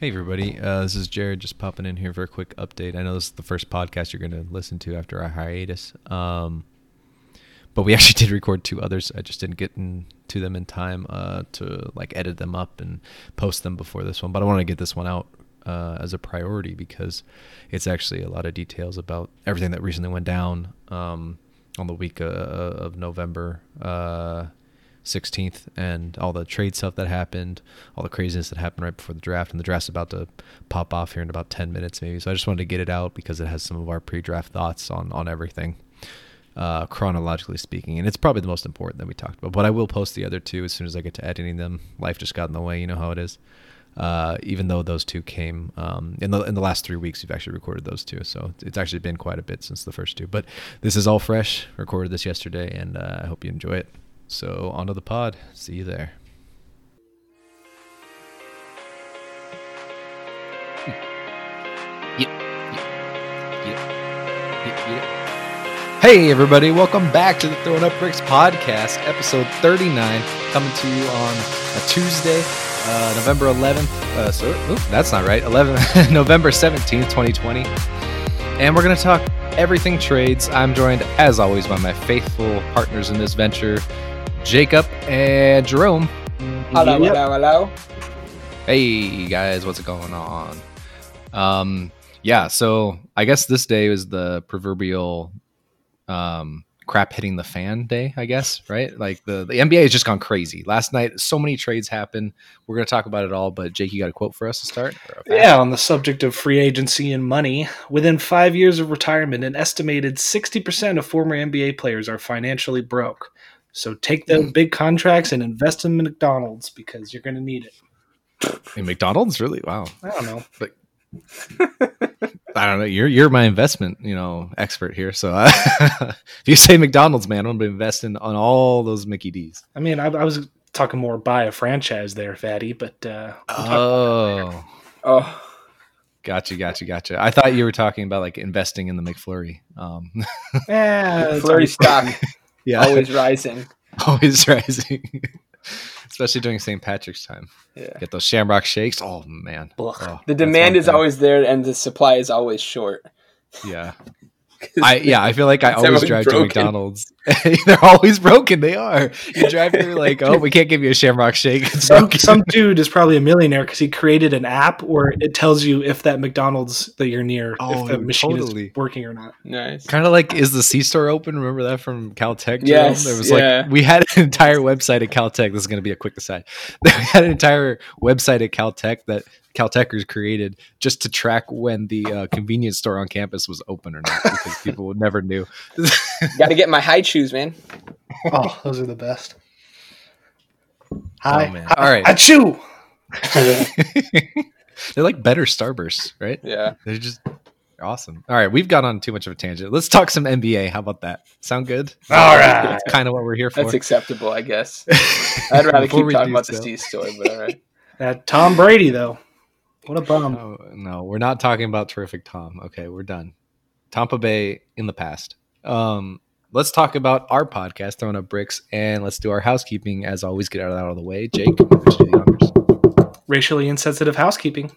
Hey everybody, uh, this is Jared just popping in here for a quick update. I know this is the first podcast you're going to listen to after our hiatus, um, but we actually did record two others. I just didn't get into them in time uh, to like edit them up and post them before this one. But I want to get this one out uh, as a priority because it's actually a lot of details about everything that recently went down um, on the week uh, of November. Uh, 16th and all the trade stuff that happened, all the craziness that happened right before the draft. And the draft's about to pop off here in about 10 minutes, maybe. So I just wanted to get it out because it has some of our pre draft thoughts on, on everything, uh, chronologically speaking. And it's probably the most important that we talked about. But I will post the other two as soon as I get to editing them. Life just got in the way. You know how it is. Uh, even though those two came um, in the in the last three weeks, we've actually recorded those two, so it's actually been quite a bit since the first two. But this is all fresh. Recorded this yesterday, and uh, I hope you enjoy it. So, onto the pod. See you there. Yep. Yep. Yep. Yep. Hey, everybody. Welcome back to the Throwing Up Bricks podcast, episode 39, coming to you on a Tuesday, uh, November 11th. Uh, so, that's not right. 11, November 17th, 2020. And we're going to talk everything trades. I'm joined, as always, by my faithful partners in this venture, Jacob and Jerome. Hello, hello, hello. Hey guys, what's going on? Um, yeah, so I guess this day was the proverbial um, crap hitting the fan day, I guess, right? Like the, the NBA has just gone crazy. Last night, so many trades happened. We're going to talk about it all, but Jake, you got a quote for us to start? Yeah, on the subject of free agency and money, within five years of retirement, an estimated 60% of former NBA players are financially broke. So take those Hmm. big contracts and invest in McDonald's because you're going to need it. In McDonald's, really? Wow. I don't know. but I don't know. You're you're my investment, you know, expert here. So uh, if you say McDonald's, man, I'm gonna invest in on all those Mickey D's. I mean, I, I was talking more buy a franchise there, Fatty, but uh, we'll Oh, Oh, gotcha, gotcha, gotcha. I thought you were talking about like investing in the McFlurry. Um, Eh, it's flurry stock yeah, always rising. always rising, especially during St. Patrick's time. Yeah. Get those Shamrock shakes. Oh man, Oh, The demand is thing. always there and the supply is always short. yeah. I yeah, I feel like I always always drive to. McDonald's. They're always broken. They are. You drive through like, oh, we can't give you a Shamrock shake. Some, some dude is probably a millionaire because he created an app where it tells you if that McDonald's that you're near, Oh, if the machine totally. is working or not. Nice. kind of like is the C store open? Remember that from Caltech? Jerome? Yes, there was yeah. like we had an entire website at Caltech. This is going to be a quick aside. We had an entire website at Caltech that Caltechers created just to track when the uh, convenience store on campus was open or not, because people would never knew. Got to get my Hi-Chews, man. Oh, those are the best. Hi, Oh, man. hi, All right. achoo! They're like better Starbursts, right? Yeah. They're just awesome. All right, we've gone on too much of a tangent. Let's talk some NBA. How about that? Sound good? All right. That's kind of what we're here for. That's acceptable, I guess. I'd rather keep talking do about the Steve story, but all right. That Tom Brady though, what a bum. Oh, no, we're not talking about terrific Tom. Okay, we're done. Tampa Bay in the past. Um, let's talk about our podcast, throwing up bricks, and let's do our housekeeping. As always, get out of that out of the way. Jake, why don't you do the? Racially insensitive housekeeping.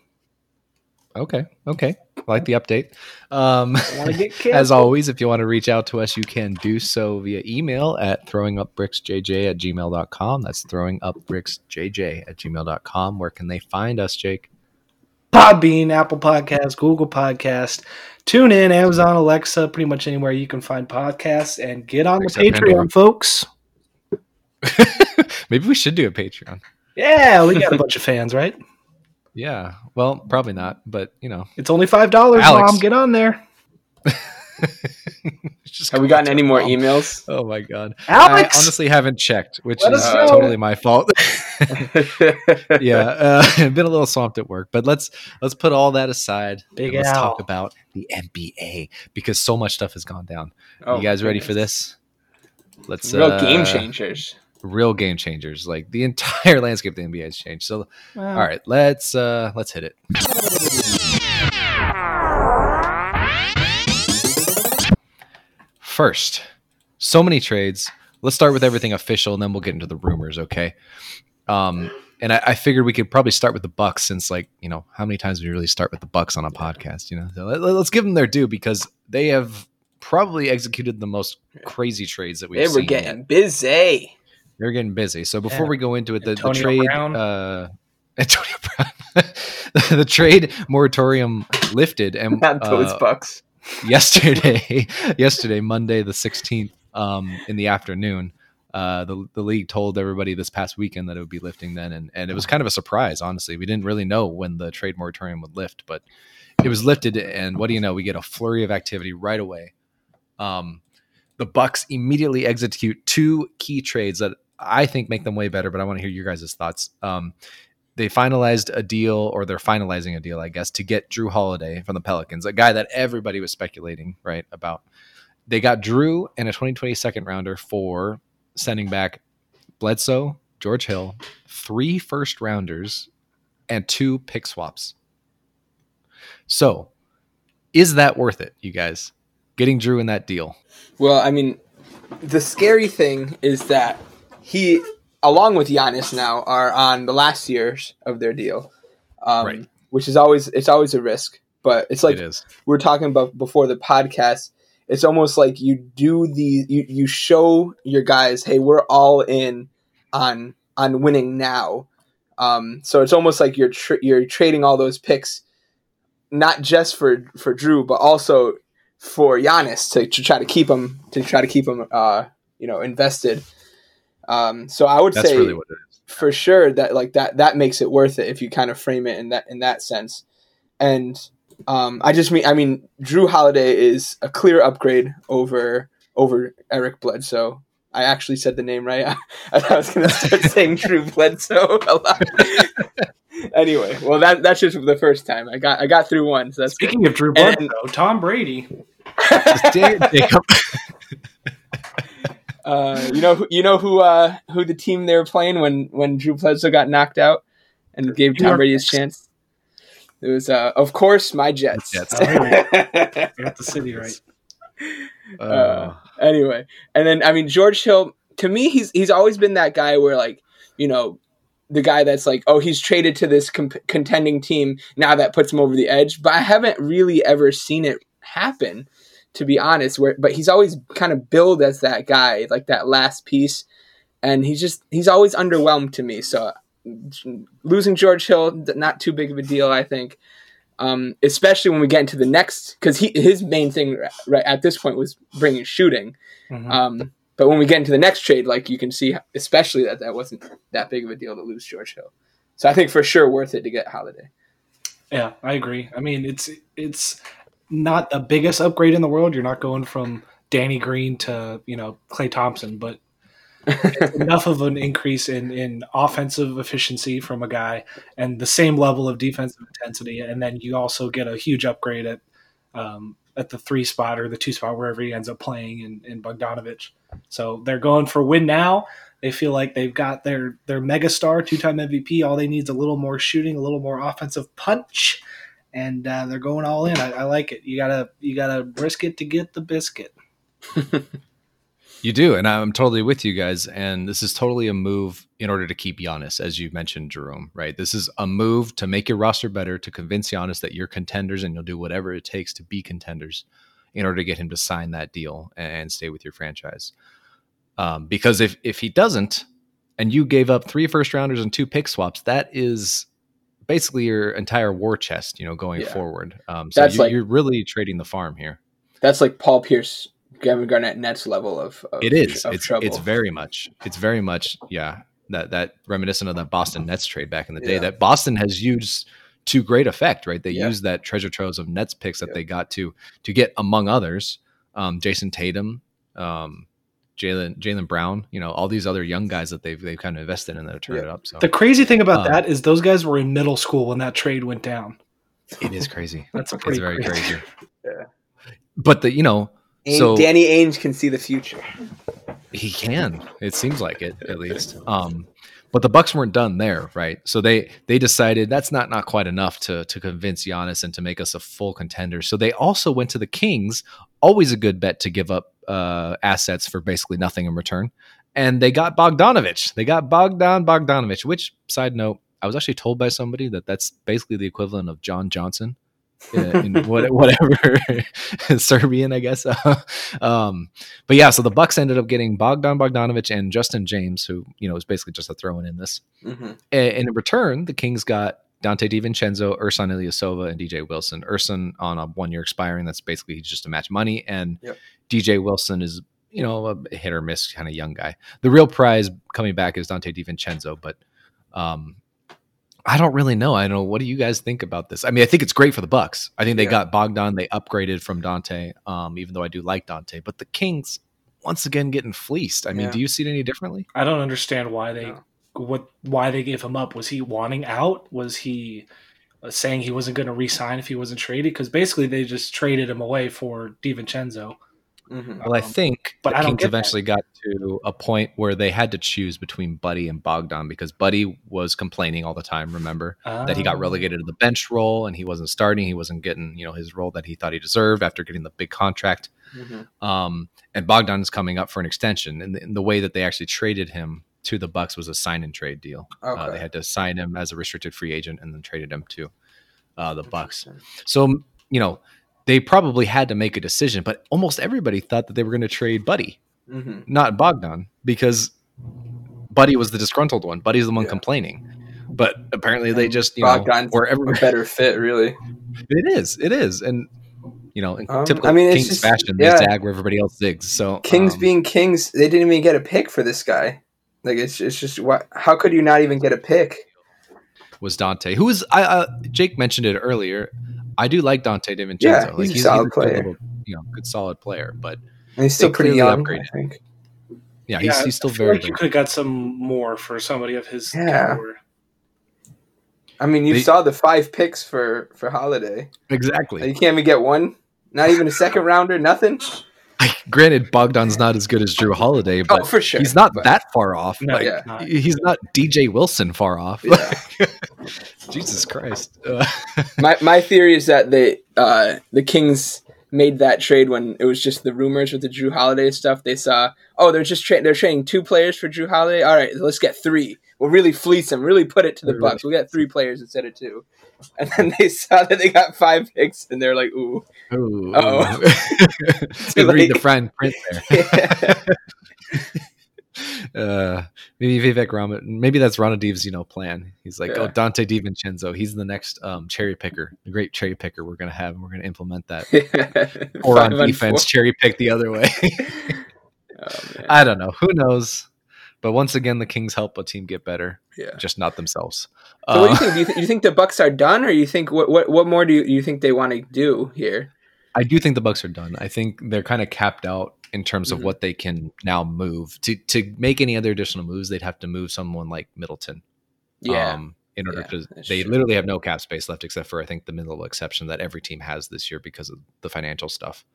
Okay, okay, I like the update. Um, Want to get As always, if you want to reach out to us, you can do so via email at throwingupbricksjj at gmail.com. That's throwingupbricksjj at gmail.com. Where can they find us, Jake? Podbean, Apple Podcast, Google Podcast, TuneIn, Amazon, Alexa, pretty much anywhere you can find podcasts, and get on the Patreon, Pandora. folks. Maybe we should do a Patreon. Yeah, we got a bunch of fans, right? Yeah. Well, probably not, but you know, It's only five dollars, mom. Get on there, Have we gotten any more mom. emails? Oh my god! Alex. I honestly haven't checked, which Let is totally my fault. yeah, uh, I've been a little swamped at work, but let's let's put all that aside. Big and let's Al. talk about the NBA because so much stuff has gone down. Oh, you guys ready for this? Let's Real uh, game changers. real game changers. Like the entire landscape of the NBA has changed. So, Well, all right, let's uh let's hit it. First, so many trades. Let's start with everything official, and then we'll get into the rumors. Okay. Um, and I, I figured we could probably start with the Bucks since, like, you know, how many times do we really start with the Bucks on a podcast? You know, so let, us give them their due because they have probably executed the most crazy trades that we've They were getting yet. busy. They're getting busy. So before Yeah. we go into it, the, the trade, uh, Antonio Brown, the trade moratorium lifted, and Not those uh, bucks. Yesterday, yesterday, Monday the sixteenth, um, in the afternoon, uh, the the league told everybody this past weekend that it would be lifting then, and and it was kind of a surprise. Honestly, we didn't really know when the trade moratorium would lift, but it was lifted, and what do you know? We get a flurry of activity right away. Um, the Bucks immediately execute two key trades that I think make them way better, but I want to hear your guys' thoughts. Um, they finalized a deal, or they're finalizing a deal, I guess, to get Jrue Holiday from the Pelicans, a guy that everybody was speculating, right, about. They got Jrue and a 2020 second rounder for sending back Bledsoe, George Hill, three first rounders, and two pick swaps. So, is that worth it, you guys? Getting Jrue in that deal. Well, I mean, the scary thing is that he, along with Giannis now, are on the last years of their deal, um, Right. which is always it's always a risk. But it's like it we were talking about before the podcast. It's almost like you do the you, you show your guys, hey, we're all in on on winning now. Um, so it's almost like you're tr- you're trading all those picks, not just for for Jrue, but also for Giannis to, to try to keep him to try to keep him uh, you know invested. Um, so I would That's say really what it is. for sure that like that that makes it worth it if you kind of frame it in that in that sense. And um, I just mean I mean Jrue Holiday is a clear upgrade over over Eric Bledsoe. I actually said the name right. I thought I was going to start saying Drew Bledsoe a lot. anyway, well that that's just the first time I got I got through one. So that's good. Speaking of Drew And- Bledsoe, Tom Brady. Jacob. Uh, you know, who- you know who uh, who the team they were playing when when Drew Bledsoe got knocked out and gave Tom Brady his chance. It was, uh, of course, my Jets. Jets. I got the city right. Uh, anyway, and then I mean George Hill. To me, he's he's always been that guy where like you know the guy that's like oh he's traded to this comp- contending team now that puts him over the edge. But I haven't really ever seen it happen, to be honest. Where but he's always kind of billed as that guy, like that last piece, and he's just he's always underwhelmed to me. So losing George Hill, not too big of a deal, I think. Um, especially when we get into the next, because he his main thing right at this point was bringing shooting. Mhm. Um, but when we get into the next trade, like you can see, especially that that wasn't that big of a deal to lose George Hill. So I think for sure worth it to get Holiday. Yeah, I agree. I mean, it's it's not the biggest upgrade in the world. You're not going from Danny Green to you know Klay Thompson, but enough of an increase in in offensive efficiency from a guy and the same level of defensive intensity, and then you also get a huge upgrade at um, at the three spot or the two spot wherever he ends up playing in, in Bogdanovich. So they're going for win now. They feel like they've got their their megastar, two time MVP. All they need is a little more shooting, a little more offensive punch, and uh, they're going all in. I, I like it. You gotta you gotta brisket to get the biscuit. You do, and I'm totally with you guys. And this is totally a move in order to keep Giannis, as you mentioned, Jerome. Right? This is a move to make your roster better, to convince Giannis that you're contenders, and you'll do whatever it takes to be contenders, in order to get him to sign that deal and stay with your franchise. Um, because if if he doesn't, and you gave up three first rounders and two pick swaps, that is basically your entire war chest. You know, going Yeah. forward. Um, so That's you, like- you're really trading the farm here. That's like Paul Pierce, Kevin Garnett Nets level of, of It is. of It's trouble. it's very much. It's very much. Yeah. That that reminiscent of that Boston Nets trade back in the day. Yeah. That Boston has used to great effect. Right. They Yeah. used that treasure troves of Nets picks that they got to to get among others, um, Jayson Tatum, um, Jaylen Jaylen Brown. You know all these other young guys that they've they've kind of invested in that have turned Yeah. it up. So The crazy thing about Um, that is those guys were in middle school when that trade went down. it is crazy. That's a it's very crazy. crazy. Yeah. But the you know Ainge- so- Danny Ainge can see the future. He can. It seems like it, at least. Um, but the Bucks weren't done there, right? So they they decided that's not not quite enough to to convince Giannis and to make us a full contender. So they also went to the Kings. Always a good bet to give up uh, assets for basically nothing in return, and they got Bogdanovich. They got Bogdan Bogdanovich. Which side note, I was actually told by somebody that that's basically the equivalent of John Johnson. in what, whatever Serbian, I guess. um, but yeah, so the Bucks ended up getting Bogdan Bogdanovich and Justin James, who you know was basically just a throw in in this. Mm-hmm. And, in return, the Kings got Donte DiVincenzo, Ersan Ilyasova, and DJ Wilson. Ersan on a one year expiring. That's basically just a match money. And yep. DJ Wilson is, you know, a hit or miss kind of young guy. The real prize coming back is Donte DiVincenzo, but um, I don't really know. I don't know. What do you guys think about this? I mean, I think it's great for the Bucks. I think they yeah. got Bogdan. They upgraded from Donte, um, even though I do like Donte. But the Kings, once again, getting fleeced. I mean, yeah. do you see it any differently? I don't understand why they no. what why they gave him up. Was he wanting out? Was he uh, saying he wasn't going to resign if he wasn't traded? Because basically, they just traded him away for DiVincenzo. Mm-hmm. Well, I um, think but the I Kings eventually that. got to a point where they had to choose between Buddy and Bogdan because Buddy was complaining all the time. Remember that he got ah. relegated to the bench role and he wasn't starting. He wasn't getting you know his role that he thought he deserved after getting the big contract. Mm-hmm. Um, and Bogdan is coming up for an extension, and the, and the, way that they actually traded him to the Bucks was a sign and trade deal. Okay. Uh, they had to sign him as a restricted free agent and then traded him to uh, the Bucks. So you know they probably had to make a decision, but almost everybody thought that they were going to trade Buddy, mm-hmm. not Bogdan, because Buddy was the disgruntled one. Buddy's the one yeah. complaining. But apparently they just, you Bogdan's know, or every better fit, really. It is. It is. And you know, in um, typical I mean, Kings just, fashion, yeah. they zag where everybody else zigs. So Kings um, being Kings, they didn't even get a pick for this guy. Like it's it's just what? How could you not even get a pick? Was Donte, who was I? Uh, Jake mentioned it earlier. I do like Donte DiVincenzo. Yeah, he's like, a he's, solid he's a player. Little, you know, good solid player, but and he's still pretty young. Upgraded. I think. Yeah, he's, yeah, he's still very. Like you could have got some more for somebody of his. Yeah. Caliber. I mean, you they, saw the five picks for for Holiday. Exactly. You can't even get one. Not even a second rounder. Nothing. Granted, Bogdan's not as good as Jrue Holiday, oh, but oh, for sure. he's not but, that far off. No, like, yeah. He's not DJ Wilson far off. Yeah. Jesus Christ. Uh. my my theory is that they uh, the Kings made that trade when it was just the rumors with the Jrue Holiday stuff. They saw, oh, they're just tra- they're trading two players for Jrue Holiday. All right, let's get three. We'll really fleece them, really put it to the Bucks. We'll get three players instead of two. And then they saw that they got five picks, and they're like, ooh, ooh, oh, like, read the fine print there. uh, maybe Vivek Raman, maybe that's Ranadivé's, you know, plan. He's like, oh, yeah. oh, Donte DiVincenzo, he's the next um, cherry picker, the great cherry picker we're gonna have, and we're gonna implement that. or on defense, cherry pick the other way. oh, I don't know. Who knows? But once again, the Kings help a team get better. Yeah, just not themselves. So uh, what do you uh, think? Do you, th- you, think the Bucks are done, or you think what what what more do you, you think they want to do here? I do think the Bucks are done. I think they're kind of capped out in terms mm-hmm. of what they can now move. To to make any other additional moves, they'd have to move someone like Middleton. Yeah. Um, in order yeah, to, they true. literally have no cap space left except for I think the middle exception that every team has this year because of the financial stuff.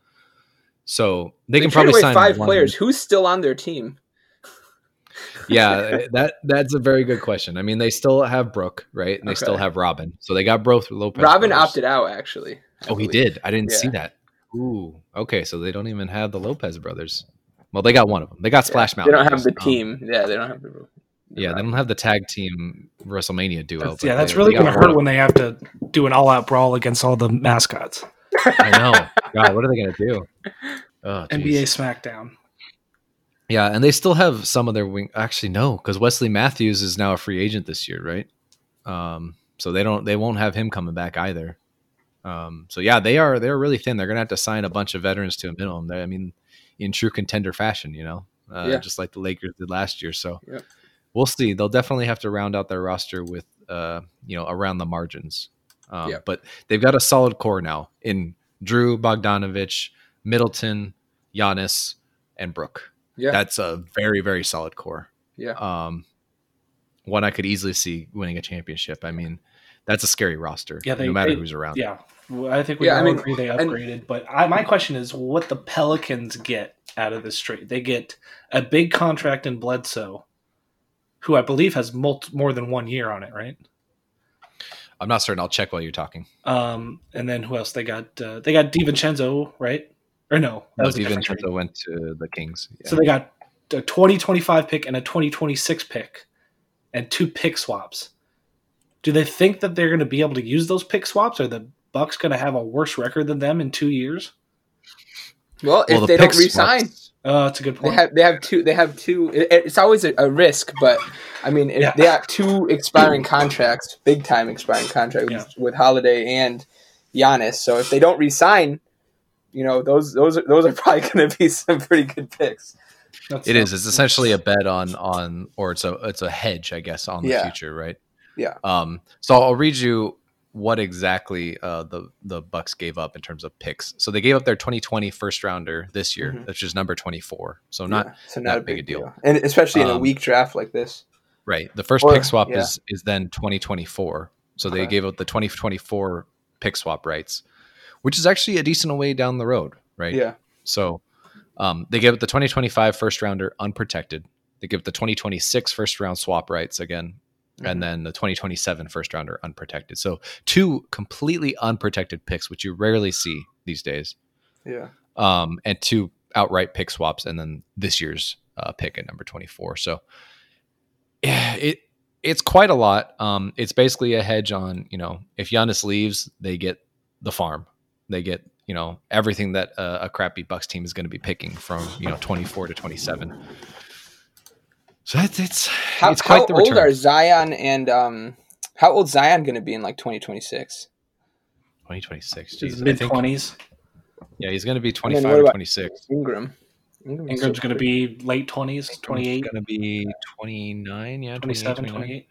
So they, they can probably sign five players. Who's still on their team? Yeah, that that's a very good question. I mean, they still have Brook, right? And they okay. still have Robin. So they got both Lopez. Robin brothers. opted out, actually. I oh, believe. he did. I didn't yeah. see that. Ooh, okay. So they don't even have the Lopez brothers. Well, they got one of them. They got Splash yeah, Mountain. They don't have the um, team. Yeah, they don't have the. the yeah, they don't have the tag team WrestleMania duo. That's, yeah, that's they, really going to hurt when they have to do an all-out brawl against all the mascots. I know. God, what are they going to do? Oh, NBA SmackDown. Yeah, and they still have some of their wing. Actually, no, because Wesley Matthews is now a free agent this year, right? Um, so they don't. They won't have him coming back either. Um, so yeah, they are they're really thin. They're gonna have to sign a bunch of veterans to a minimum. They, I mean, in true contender fashion, you know, uh, yeah. just like the Lakers did last year. So yeah. we'll see. They'll definitely have to round out their roster with uh, you know around the margins. Um, yeah. But they've got a solid core now in Jrue Bogdanovich, Middleton, Giannis, and Brook. Yeah, that's a very very solid core. Yeah. Um, one I could easily see winning a championship. I mean, that's a scary roster. Yeah, they, no matter they, who's around. Yeah, I think we yeah, all I mean, agree they upgraded. And, but I, my question is, what the Pelicans get out of this trade? They get a big contract in Bledsoe, who I believe has multi, more than one year on it, right? I'm not certain. I'll check while you're talking. Um, and then who else? They got uh, they got DiVincenzo, right? Or no, that no, DiVincenzo went to the Kings. Yeah. So they got a 2025 pick and a 2026 pick and two pick swaps. Do they think that they're going to be able to use those pick swaps? Are the Bucks going to have a worse record than them in two years? Well, if Well, they the don't resign, swaps- Uh, that's a good they point. have they have two. They have two. it- it's always a, a risk, but I mean, if Yeah. they have two expiring contracts, big time expiring contracts Yeah. with Holiday and Giannis. So if they don't resign, you know those those are, those are probably going to be some pretty good picks. That's- It is. It's essentially a bet on on, or it's a it's a hedge, I guess, on the Yeah. future, right? Yeah. Um. So I'll read you what exactly uh, the the Bucks gave up in terms of picks. So they gave up their 2020 first rounder this year, Mhm. which is number 24. So not Yeah, so not that a big deal. deal, and especially in a Um, weak draft like this. right. The first Or- pick swap yeah. is is then 2024. So they Okay. gave up the 2024 pick swap rights, which is actually a decent way down the road, right? Yeah, So um, they give it the 2025 first rounder unprotected. They give it the 2026 first round swap rights again, Mhm. and then the 2027 first rounder unprotected. So two completely unprotected picks, which you rarely see these days, yeah, um, and two outright pick swaps, and then this year's uh, pick at number 24. So yeah, it it's quite a lot. Um, it's basically a hedge on you know if Giannis leaves, they get the farm, they get you know everything that uh, a crappy Bucks team is going to be picking from you know 24 to 27. So that's it's How, it's quite the turn. how the old are Zion and um? How old Zion going to be in like 2026? 2026. He's mid 20s. Yeah, he's going to be then 25 or 26. Ingram. Ingram's Ingram's so going to be late twenties, 28, going to be 29. Yeah, 27, 28, 28.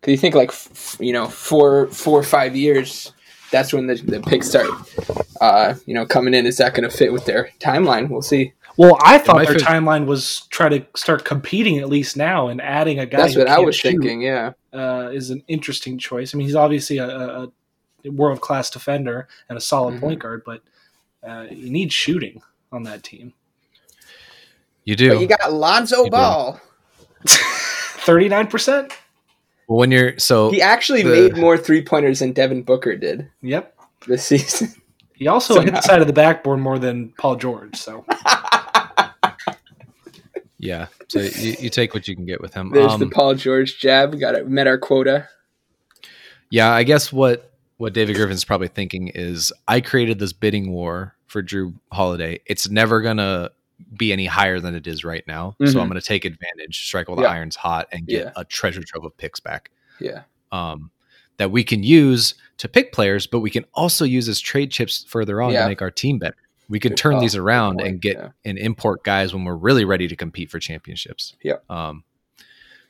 Cause you think like f- you know four four or five years, that's when the, the picks start, uh, you know, coming in. Is that going to fit with their timeline? We'll see. Well, I thought their fit- timeline was try to start competing at least now and adding a guy. That's what I was shoot, thinking. Yeah, Uh, is an interesting choice. I mean, he's obviously a, a, a world class defender and a solid Mhm. point guard, but uh, you need shooting on that team. You do. but you got Lonzo do. Ball. Thirty nine percent. Well, when you're so He actually the- made more three pointers than Devin Booker did Yep. this season. He also So hit now- the side of the backboard more than Paul George. So yeah, so you, you take what you can get with him. There's Um, the Paul George jab. Got it. Met our quota. yeah, I guess what what David Griffin's probably thinking is I created this bidding war for Jrue Holiday. It's never gonna be any higher than it is right now. So Mhm. I'm gonna take advantage, strike while the Yeah. iron's hot, and get Yeah. a treasure trove of picks back. Yeah. um, that we can use to pick players, but we can also use as trade chips further on Yeah. to make our team better. We can Good turn call. these around and get and import guys when we're really ready to compete for championships. Yeah. Um,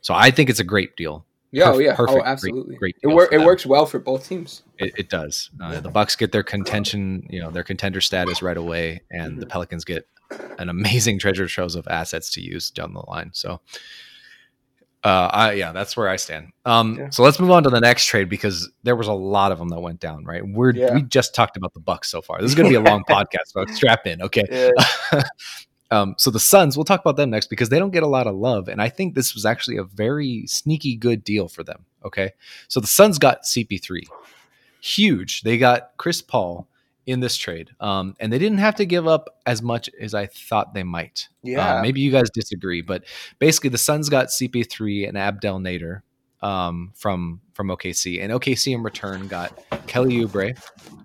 so I think it's a great deal. Yeah, oh, yeah. perfect. Oh, absolutely. great it deal wor- it works well for both teams. It, it does. Uh, the Bucks get their contention, you know, their contender status right away, and the Mhm. Pelicans get an amazing treasure trove of assets to use down the line. So, uh, I, yeah, that's where I stand. Um, Yeah. so let's move on to the next trade because there was a lot of them that went down. Right, we're Yeah. we just talked about the Bucks so far. This is going to be a long podcast, so strap in. Okay. Um, so the Suns, we'll talk about them next because they don't get a lot of love, and I think this was actually a very sneaky good deal for them. Okay, so the Suns got CP3, huge. They got Chris Paul in this trade, um, and they didn't have to give up as much as I thought they might. Yeah. Uh, maybe you guys disagree, but basically the Suns got CP3 and Abdel Nader um, from from OKC, and OKC in return got Kelly Oubre,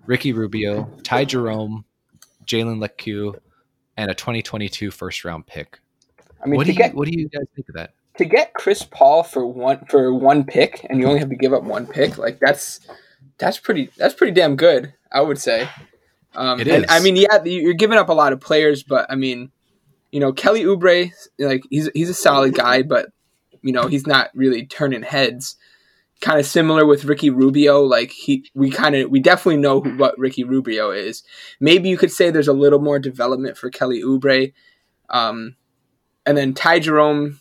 Ricky Rubio, Ty Jerome, Jalen Lecque, and a 2022 first round pick. I mean, what do you what do you guys think of that? to get Chris Paul for one for one pick, and you only have to give up one pick, like that's that's pretty that's pretty damn good. I would say. Um, It and. I mean, yeah, you're giving up a lot of players, but I mean, you know, Kelly Oubre, like he's he's a solid guy, but you know, he's not really turning heads. Kind of similar with Ricky Rubio, like he, we kind of, we definitely know who, what Ricky Rubio is. Maybe you could say there's a little more development for Kelly Oubre, um, and then Ty Jerome.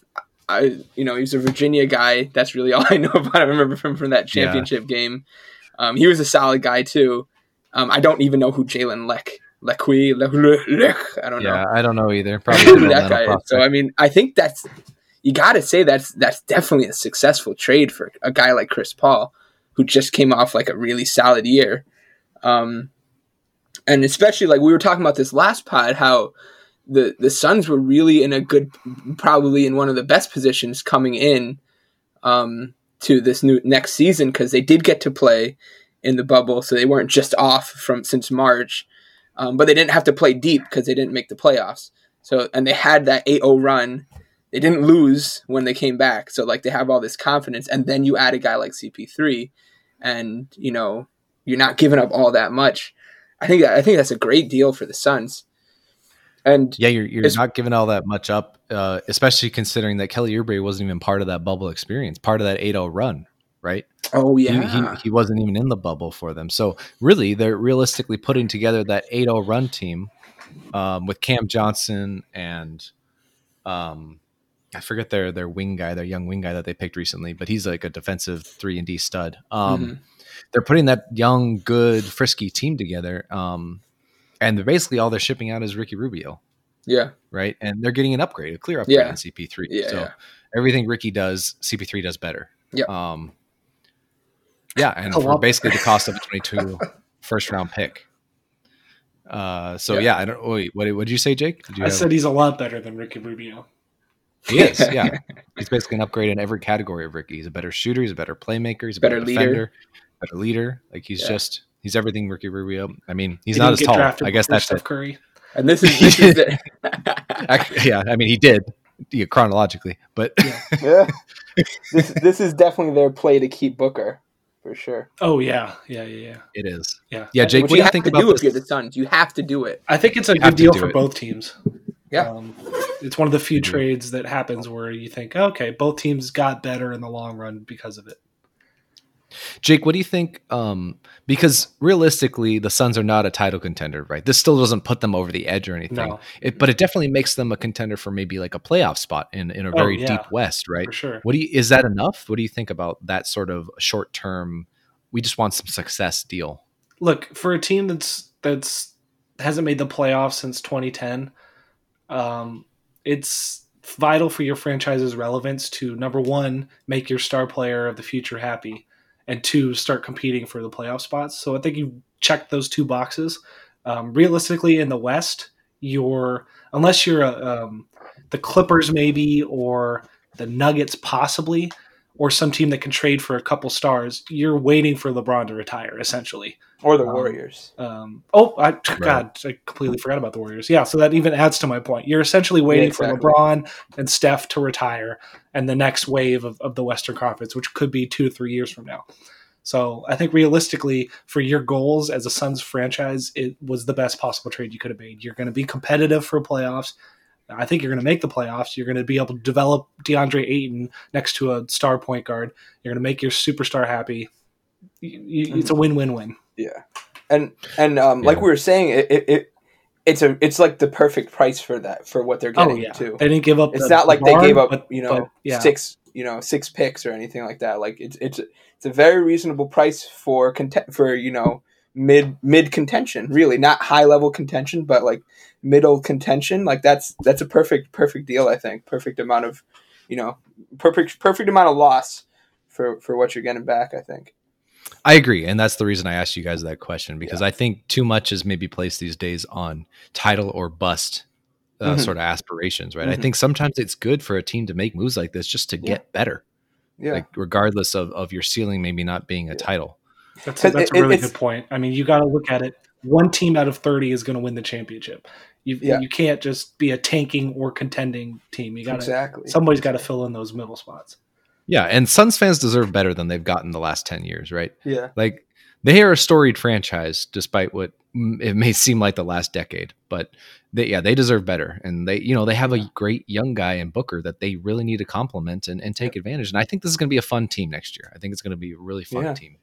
I, you know, he's a Virginia guy. That's really all I know about. I remember from from that Yeah. championship game. Um, he was a solid guy too. Um, I don't even know who Jalen Leck Lequi Le, Le, Lec, I don't know Yeah, I don't know either. Probably that guy So I mean, I think that's you got to say that's that's definitely a successful trade for a guy like Chris Paul, who just came off like a really solid year, um, and especially like we were talking about this last pod how the the Suns were really in a good, probably in one of the best positions coming in um, to this new next season because they did get to play in the bubble, so they weren't just off from since March, um, but they didn't have to play deep because they didn't make the playoffs. So and they had that 8-0 run. They didn't lose when they came back, so like they have all this confidence, and then you add a guy like CP3, and you know you're not giving up all that much. I think I think that's a great deal for the Suns. And yeah, you're you're not giving all that much up, uh, especially considering that Kelly Oubre wasn't even part of that bubble experience, part of that 8-0 run, right? Oh yeah, he, he, he, wasn't even in the bubble for them. So really, they're realistically putting together that 8-0 run team um, with Cam Johnson and um, I forget their their wing guy, their young wing guy that they picked recently, but he's like a defensive three and D stud. Um, mm-hmm. They're putting that young, good, frisky team together. Um, and basically all they're shipping out is Ricky Rubio. Yeah. Right. And they're getting an upgrade, a clear upgrade yeah. in CP3. Yeah, so yeah. everything Ricky does, CP3 does better. Yeah. Um, yeah. And for basically the cost of a 22 first round pick. Uh, so yeah. yeah, I don't. Wait, what, what did you say, Jake? You I have, said he's a lot better than Ricky Rubio. He is, yeah. he's basically an upgrade in every category of Ricky. He's a better shooter. He's a better playmaker. He's a better, better leader. Defender, better leader. Like he's yeah. just He's everything Ricky Rubio. I mean, he's he not as tall. I guess that's Steph Curry. And this is, this is the- Actually, yeah. I mean, he did yeah, chronologically, but yeah. yeah. This this is definitely their play to keep Booker for sure. Oh yeah, yeah, yeah, yeah. It is. Yeah, yeah. Jake, what do you, think about do this? if you're the Suns? You have to do it. I think it's a good deal for it. both teams. Yeah, um, it's one of the few mm-hmm. trades that happens where you think, okay, both teams got better in the long run because of it. Jake, what do you think? Um, because realistically, the Suns are not a title contender, right? This still doesn't put them over the edge or anything, no. it, but it definitely makes them a contender for maybe like a playoff spot in, in a oh, very yeah, deep West, right? For sure. What do you is that enough? What do you think about that sort of short term? We just want some success deal. Look for a team that's that's hasn't made the playoffs since 2010. Um, it's vital for your franchise's relevance to number one make your star player of the future happy and two start competing for the playoff spots. So I think you checked those two boxes. Um, realistically, in the West, you're unless you're a, um, the Clippers maybe or the Nuggets possibly, or some team that can trade for a couple stars, you're waiting for LeBron to retire essentially, or the um, Warriors. Um, oh, I, right. God, I completely forgot about the Warriors. Yeah, so that even adds to my point. You're essentially waiting yeah, exactly. for LeBron and Steph to retire, and the next wave of, of the Western Conference, which could be two to three years from now. So I think realistically, for your goals as a Suns franchise, it was the best possible trade you could have made. You're going to be competitive for playoffs. I think you're going to make the playoffs. You're going to be able to develop DeAndre Ayton next to a star point guard. You're going to make your superstar happy. It's a win-win-win. Yeah, and and um, yeah. like we were saying, it, it, it, it's a it's like the perfect price for that for what they're oh, getting oh, yeah. too. They didn't give up. It's the, not like the they gave up, but, you know, but, yeah. six you know six picks or anything like that. Like it's it's it's a very reasonable price for content for you know mid mid contention. Really, not high level contention, but like middle contention. Like that's that's a perfect perfect deal. I think perfect amount of you know perfect perfect amount of loss for for what you're getting back. I think. I agree, and that's the reason I asked you guys that question because yeah. I think too much is maybe placed these days on title or bust uh, mm-hmm. sort of aspirations, right? Mm-hmm. I think sometimes it's good for a team to make moves like this just to yeah. get better. Yeah. Like regardless of, of your ceiling maybe not being a title. That's a, that's a really good point. I mean, you got to look at it. One team out of 30 is going to win the championship. You, yeah. you can't just be a tanking or contending team. You got exactly. Somebody's got to fill in those middle spots. Yeah, and Suns fans deserve better than they've gotten the last 10 years, right? Yeah. Like they are a storied franchise despite what it may seem like the last decade, but they, yeah, they deserve better. And they, you know, they have a great young guy in Booker that they really need to compliment and, and take advantage. And I think this is going to be a fun team next year. I think it's going to be a really fun yeah. team.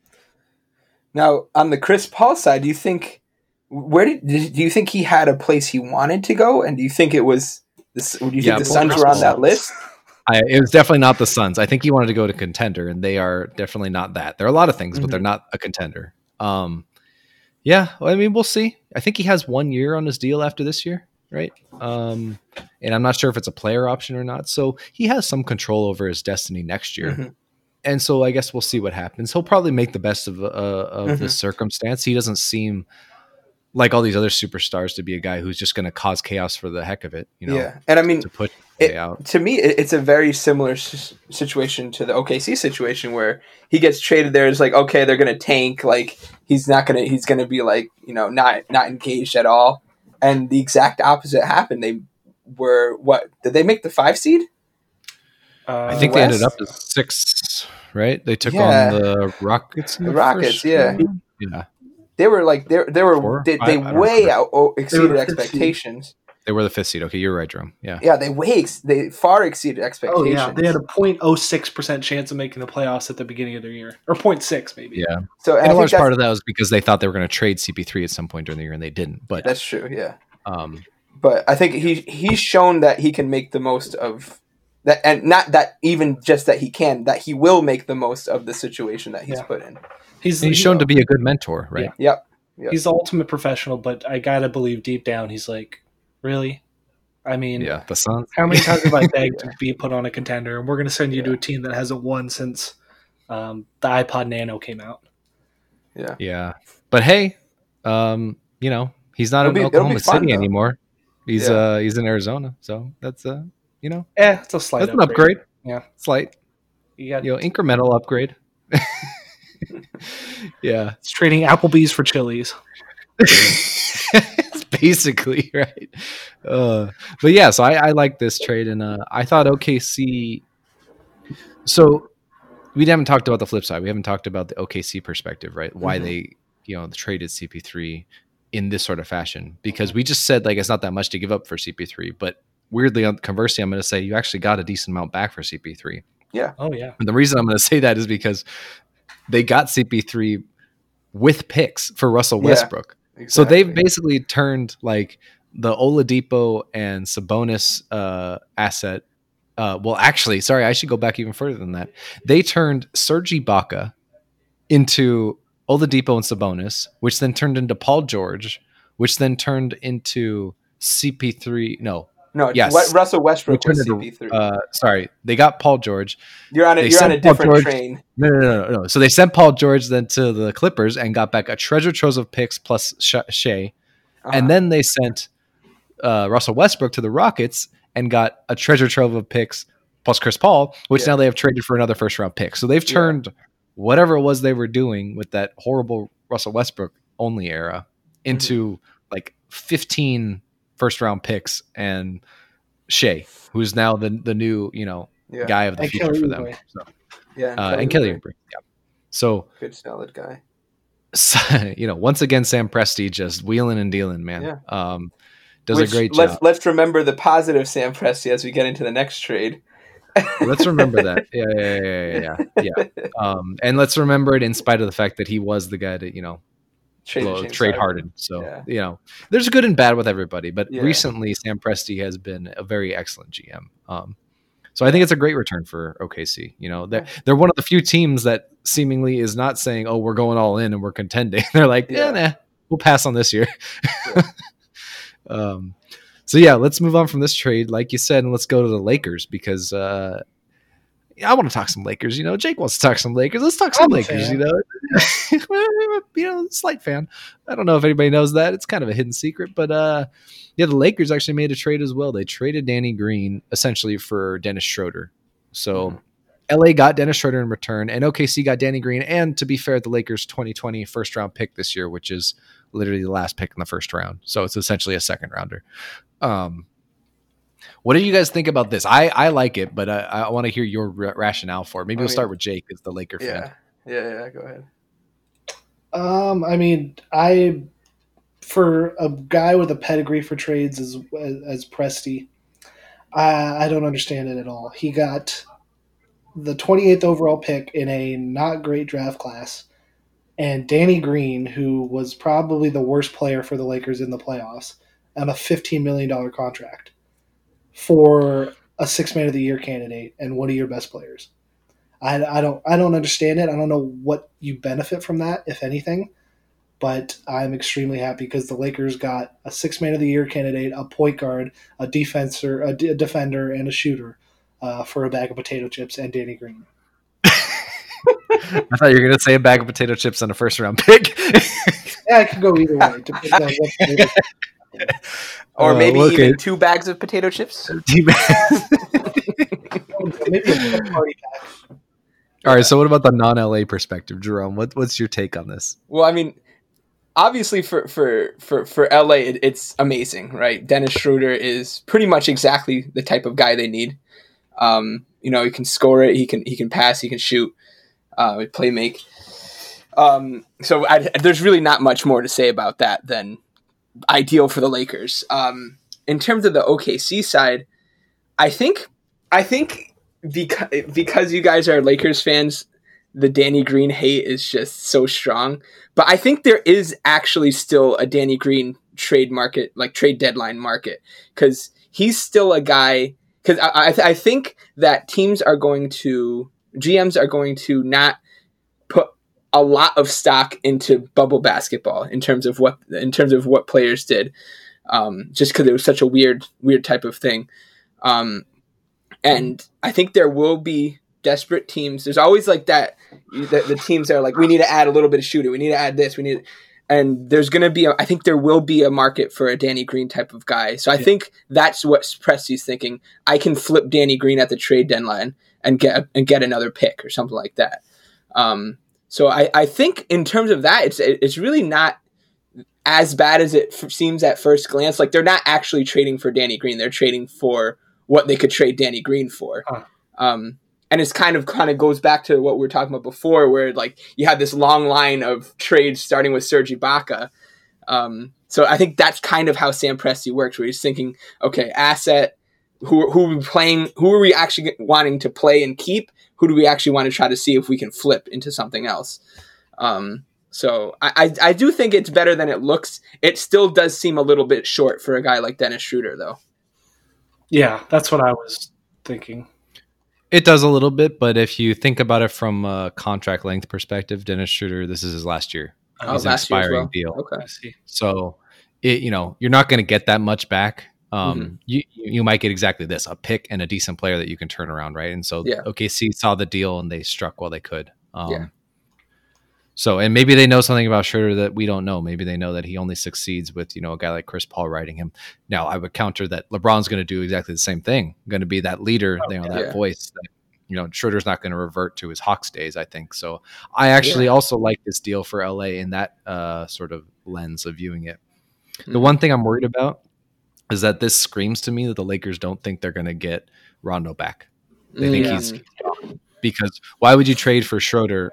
Now, on the Chris Paul side, do you think where did do you think he had a place he wanted to go, and do you think it was this? Do you yeah, think the Suns were on that list? I, it was definitely not the Suns. I think he wanted to go to contender, and they are definitely not that. There are a lot of things, mm-hmm. but they're mm-hmm. not a contender. Um, yeah, well, I mean, we'll see. I think he has one year on his deal after this year, right? Um, and I'm not sure if it's a player option or not. So he has some control over his destiny next year. Mm-hmm. And so I guess we'll see what happens. He'll probably make the best of uh, of mm-hmm. the circumstance. He doesn't seem like all these other superstars to be a guy who's just going to cause chaos for the heck of it. You know, yeah, and I mean, to put it, out. to me, it's a very similar s- situation to the OKC situation where he gets traded there. It's like okay, they're gonna tank. Like he's not gonna he's gonna be like you know not not engaged at all. And the exact opposite happened. They were what did they make the five seed? Uh, I think they ended up as six, right? They took Yeah. on the Rockets. in The the Rockets, first yeah. round? yeah. They were like they they were Four? they, I- they I way remember. out oh, exceeded the fifth seed. expectations. They were the fifth seed. Okay, you're right, Jerome. Yeah. Yeah, they way ex- they far exceeded expectations. Oh yeah, they had a 0.06 percent chance of making the playoffs at the beginning of their year, or 0.6 maybe. Yeah. so and And I a large part of that was because they thought they were going to trade CP3 at some point during the year, and they didn't. But that's true. Yeah. um, but I think he he's shown that he can make the most of that, and not that even just that he can, that he will make the most of the situation that he's Yeah. put in. He's he's shown to be a good mentor, right? Yeah. Yep. he's the ultimate professional, but I gotta believe deep down he's like, really. I mean, Yeah. The Suns. how many times have I begged to be put on a contender? And we're going to send you to a team that hasn't won since um, the iPod Nano came out. Yeah. Yeah. But hey, um, you know, he's not It'll in be- Oklahoma fun, City though. anymore. He's Yeah. uh he's in Arizona, so that's uh you know Eh, it's a slight that's an upgrade. Yeah. Slight, You got you know, incremental upgrade. yeah. it's trading Applebee's for Chili's. it's basically right. Uh, but yeah, so I, I like this trade, and uh, I thought OKC. So we haven't talked about the flip side. We haven't talked about the OKC perspective, right? Why Mhm. they you know traded CP3 in this sort of fashion? Because we just said like it's not that much to give up for CP3, but weirdly, conversely, I'm going to say you actually got a decent amount back for CP3. Yeah. Oh yeah, And the reason I'm going to say that is because they got CP3 with picks for Russell Yeah. Westbrook. So they've basically turned like the Oladipo and Sabonis uh, asset. Uh, well, actually, sorry, I should go back even further than that. They turned Serge Ibaka into Oladipo and Sabonis, which then turned into Paul George, which then turned into CP3. No, no. yes. What Russell Westbrook was CP3. uh, sorry, they got Paul George. you're on a they you're on a different George- train. No, no, no, no, no. So they sent Paul George then to the Clippers and got back a treasure trove of picks plus Sh- Shai. Uh-huh. And then they sent uh, Russell Westbrook to the Rockets and got a treasure trove of picks plus Chris Paul, which Yeah. now they have traded for another first round pick. So they've Yeah. turned whatever it was they were doing with that horrible Russell Westbrook only era into like 15 first round picks and Shai, who's now the the new, you know, yeah, guy of the And future Kelly for them. Oubre. So, yeah, uh, and Kelly Oubre. Oubre. Yeah. So, good solid guy. you know, once again, Sam Presti just wheeling and dealing, man. Yeah. Um, does Which, a great let's, job. Let's remember the positive Sam Presti as we get into the next trade. Let's remember that. Yeah, yeah, yeah, yeah, yeah. yeah. Um, and let's remember it in spite of the fact that he was the guy that you know, Trade, trade Harden. Harden. So, Yeah. you know, there's good and bad with everybody. But Yeah. recently, Sam Presti has been a very excellent GM. Um, so I think it's a great return for OKC. You know, they're, they're one of the few teams that seemingly is not saying, oh, we're going all in and we're contending. they're like, yeah, Yeah. nah, we'll pass on this year. um, so yeah, let's move on from this trade, like you said, and let's go to the Lakers because uh, I want to talk some Lakers. You know, Jake wants to talk some Lakers. Let's talk some I'm Lakers. You know, you know, slight fan. I don't know if anybody knows that. It's kind of a hidden secret, but uh, yeah, the Lakers actually made a trade as well. They traded Danny Green essentially for Dennis Schroeder. So. LA got Dennis Schroeder in return, and OKC got Danny Green. And to be fair, the Lakers' 2020 first round pick this year, which is literally the last pick in the first round. So it's essentially a second rounder. Um, what do you guys think about this? I, I like it, but I, I want to hear your ra- rationale for it. Maybe I we'll mean, start with Jake as the Laker Yeah, fan. yeah, yeah. Go ahead. Um, I mean, I for a guy with a pedigree for trades as as Presti, I I don't understand it at all. He got the 28th overall pick in a not great draft class, and Danny Green, who was probably the worst player for the Lakers in the playoffs, on a 15 million dollar contract for a six man of the year candidate and one of your best players. I, I don't I don't understand it. I don't know what you benefit from that, if anything. But I'm extremely happy because the Lakers got a six man of the year candidate, a point guard, a defender, a, d- a defender, and a shooter uh, for a bag of potato chips and Danny Green. I thought you were going to say a bag of potato chips on a first round pick. Yeah, I could go either way. or uh, maybe okay. even two bags of potato chips. maybe a party pack. All right. So, what about the non-LA perspective, Jerome? What, what's your take on this? Well, I mean, obviously for for for for LA, it, it's amazing, right? Dennis Schroeder is pretty much exactly the type of guy they need. Um, you know, he can score it, he can he can pass, he can shoot, uh, play make. Um, so I, there's really not much more to say about that than ideal for the Lakers. Um, in terms of the OKC side, I think I think because because you guys are Lakers fans, the Danny Green hate is just so strong. But I think there is actually still a Danny Green trade market, like trade deadline market, because he's still a guy. Because I, I, I think that teams are going to GMs are going to not a lot of stock into bubble basketball in terms of what in terms of what players did, um, just because it was such a weird weird type of thing. Um, and I think there will be desperate teams. There's always like that. The, the teams that are like, we need to add a little bit of shooting. We need to add this. We need, and there's going to be. A, I think there will be a market for a Danny Green type of guy. So I yeah. think that's what Presti's thinking. I can flip Danny Green at the trade deadline and get and get another pick or something like that. Um, so I, I think in terms of that, it's it's really not as bad as it f- seems at first glance. Like they're not actually trading for Danny Green; they're trading for what they could trade Danny Green for. Huh. Um, and it's kind of kind of goes back to what we were talking about before, where like you had this long line of trades starting with Serge Ibaka. Um, so I think that's kind of how Sam Presti works, where he's thinking, okay, asset, who who are we playing, who are we actually wanting to play and keep? Who do we actually want to try to see if we can flip into something else? Um, so I, I, I do think it's better than it looks. It still does seem a little bit short for a guy like Dennis Schroeder, though. Yeah, that's what I was thinking. It does a little bit, but if you think about it from a contract length perspective, Dennis Schroeder, this is his last year. Oh, He's an expiring well. deal. Okay. So, it, you know, you're not going to get that much back. Um, mm-hmm. you you might get exactly this: a pick and a decent player that you can turn around, right? And so, yeah. OKC saw the deal and they struck while they could. Um, yeah. So, and maybe they know something about Schroeder that we don't know. Maybe they know that he only succeeds with, you know, a guy like Chris Paul writing him. Now, I would counter that LeBron's going to do exactly the same thing, going to be that leader, oh, you know, that yeah. voice that, you know, Schroeder's not going to revert to his Hawks days, I think. So I actually yeah. also like this deal for LA in that uh, sort of lens of viewing it. Mm-hmm. The one thing I'm worried about is that this screams to me that the Lakers don't think they're going to get Rondo back. They think yeah. he's because why would you trade for Schroeder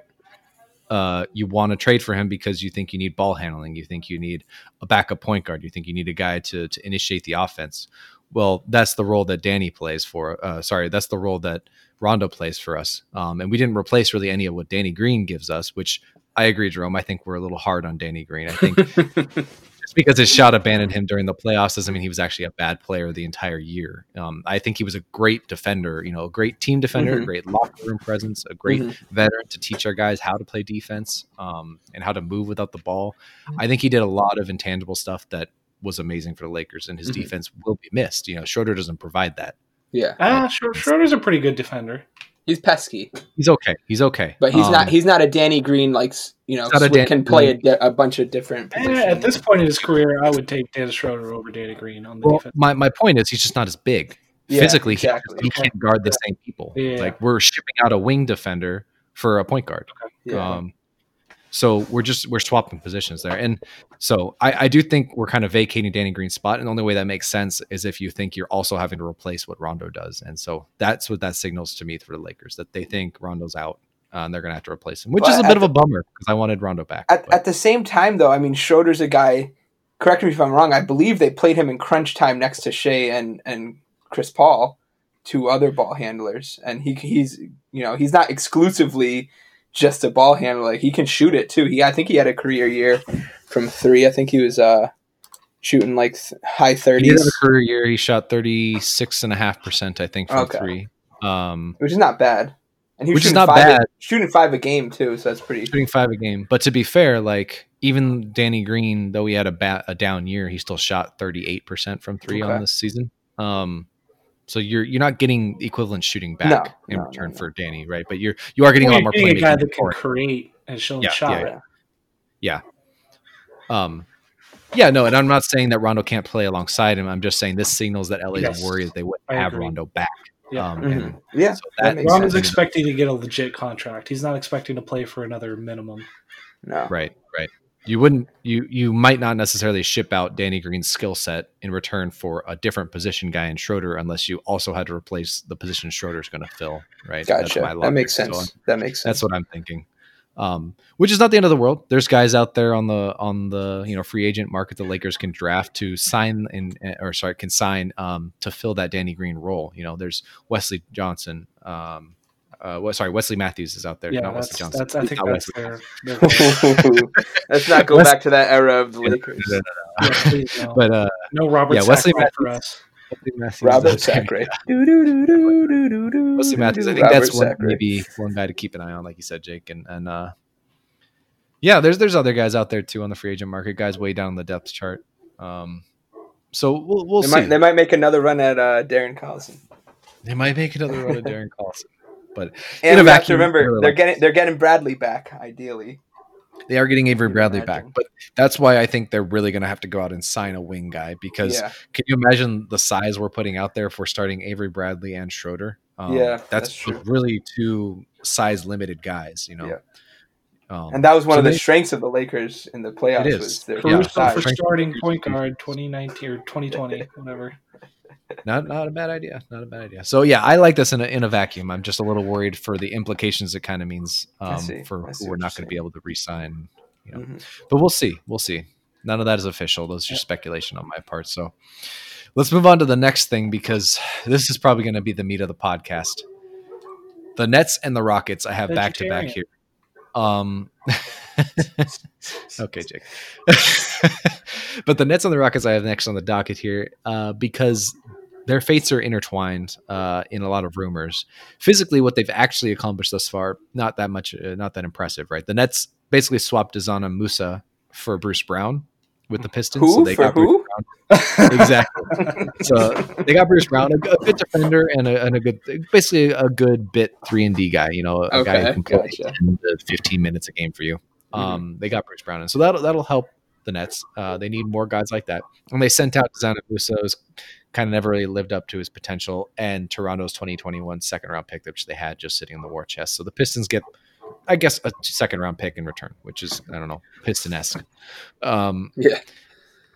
uh, you want to trade for him because you think you need ball handling, you think you need a backup point guard, you think you need a guy to to initiate the offense. Well, that's the role that Danny plays for. Uh, sorry, that's the role that Rondo plays for us. Um, and we didn't replace really any of what Danny Green gives us, which I agree, Jerome. I think we're a little hard on Danny Green. I think just because his shot abandoned him during the playoffs doesn't mean he was actually a bad player the entire year. Um, I think he was a great defender, you know, a great team defender, mm-hmm. a great locker room presence, a great mm-hmm. veteran to teach our guys how to play defense um, and how to move without the ball. Mm-hmm. I think he did a lot of intangible stuff that was amazing for the Lakers, and his mm-hmm. defense will be missed. You know, Schroeder doesn't provide that. Yeah, ah, Schroeder's a pretty good defender. He's pesky. He's okay. He's okay. But he's um, not. He's not a Danny Green like you know. can play a, a, bunch of different. Positions. at this point in his career, I would take Dennis Schroeder over Danny Green on the well, defense. My my point is, he's just not as big. Yeah, Physically, exactly. he, he can't guard the same people. Yeah. Like we're shipping out a wing defender for a point guard. Okay. Yeah. Um, so we're just we're swapping positions there, and so I, I do think we're kind of vacating Danny Green's spot, and the only way that makes sense is if you think you're also having to replace what Rondo does, and so that's what that signals to me for the Lakers that they think Rondo's out. Uh, and they're going to have to replace him, which but is a bit the, of a bummer because I wanted Rondo back. At, at, the same time, though, I mean, Schroeder's a guy. Correct me if I'm wrong. I believe they played him in crunch time next to Shai and and Chris Paul, two other ball handlers, and he he's you know he's not exclusively just a ball handler. Like he can shoot it too. He I think he had a career year from three. I think he was uh shooting like th- high thirties. He had a career year. He shot thirty six and a half percent, I think, from okay. three. Um, which is not bad. And he was which is not bad. A, shooting five a game too, so that's pretty. Shooting five a game, but to be fair, like even Danny Green, though he had a bat a down year, he still shot thirty eight percent from three okay. on this season. Um, so you're you're not getting equivalent shooting back no, in no, return no, for Danny, right? But you're you are getting well, a lot more playmaking. A guy that can create and show yeah, shot. Yeah, yeah. Um, yeah, no, and I'm not saying that Rondo can't play alongside him. I'm just saying this signals that LA Yes. is worried that they wouldn't I have agree. Rondo back. Yeah. Um, Mhm. and Yeah, so that that Rondo's expecting to get a legit contract. He's not expecting to play for another minimum. no. Right, right. You wouldn't you you might not necessarily ship out Danny Green's skill set in return for a different position guy in Schroeder unless you also had to replace the position Schroeder's going to fill. Right. Gotcha. That makes So sense. that makes sense. that's what I'm thinking. Um, which is not the end of the world. There's guys out there on the on the you know free agent market the Lakers can draft to sign in or sorry can sign um, to fill that Danny Green role. You know, there's Wesley Johnson. Um, uh, well, sorry, Wesley Matthews is out there. Yeah, not that's, Wesley Johnson. that's I think Not that's Wesley their, their goal. Let's not go Wes- back to that era of the Lakers. No, no, Yeah, please, no. But uh, no Robert yeah, Wesley Sacre for us. Wesley Matthews Robert is out there. Sacre. Wesley Matthews. I think Robert that's one, Sacre. maybe one guy to keep an eye on, like you said, Jake. And and uh, yeah, there's there's other guys out there too on the free agent market. Guys way down the depth chart. Um, so we'll we'll They see. might, they might make another run at uh, Darren Collison. They might make another run at Darren Collison, but And In a we vacuum, remember really they're like- getting they're getting Bradley back ideally. they are getting Avery Bradley back. But that's why I think they're really going to have to go out and sign a wing guy because Yeah, can you imagine the size we're putting out there for starting Avery Bradley and Schroeder? Um, Yeah, that's, that's really two size limited guys. You know, Yeah. Um, and that was one so of the they- strengths of the Lakers in the playoffs. It is. Was their Yeah. Caruso size. for starting point guard 2019 or 2020, whatever. Not not a bad idea. Not a bad idea. So yeah, I like this in a in a vacuum. I'm just a little worried for the implications it kind of means um, see. for who we're not going to be able to re-sign. You know, Mhm. but we'll see. We'll see. None of that is official. Those are just speculation on my part. So let's move on to the next thing because this is probably going to be the meat of the podcast. The Nets and the Rockets. I have back to back here. Um, okay, Jake. but the Nets and the Rockets I have next on the docket here uh, because their fates are intertwined uh, in a lot of rumors. Physically, what they've actually accomplished thus far, not that much, uh, not that impressive, right? The Nets basically swapped Dzanan Musa for Bruce Brown with the Pistons. Who they for got Bruce who? Brown. exactly. So they got Bruce Brown, a, a good defender and a, and a good, basically a good bit three and D guy. You know, a guy who can play gotcha. 10 to 15 minutes a game for you. Mhm. Um, they got Bruce Brown, and so that'll that'll help the Nets. Uh, they need more guys like that. And they sent out who's kind of never really lived up to his potential, and Toronto's 2021 second round pick, which they had just sitting in the war chest. So the Pistons get, I guess, a second round pick in return, which is I don't know, Piston esque. Um, Yeah.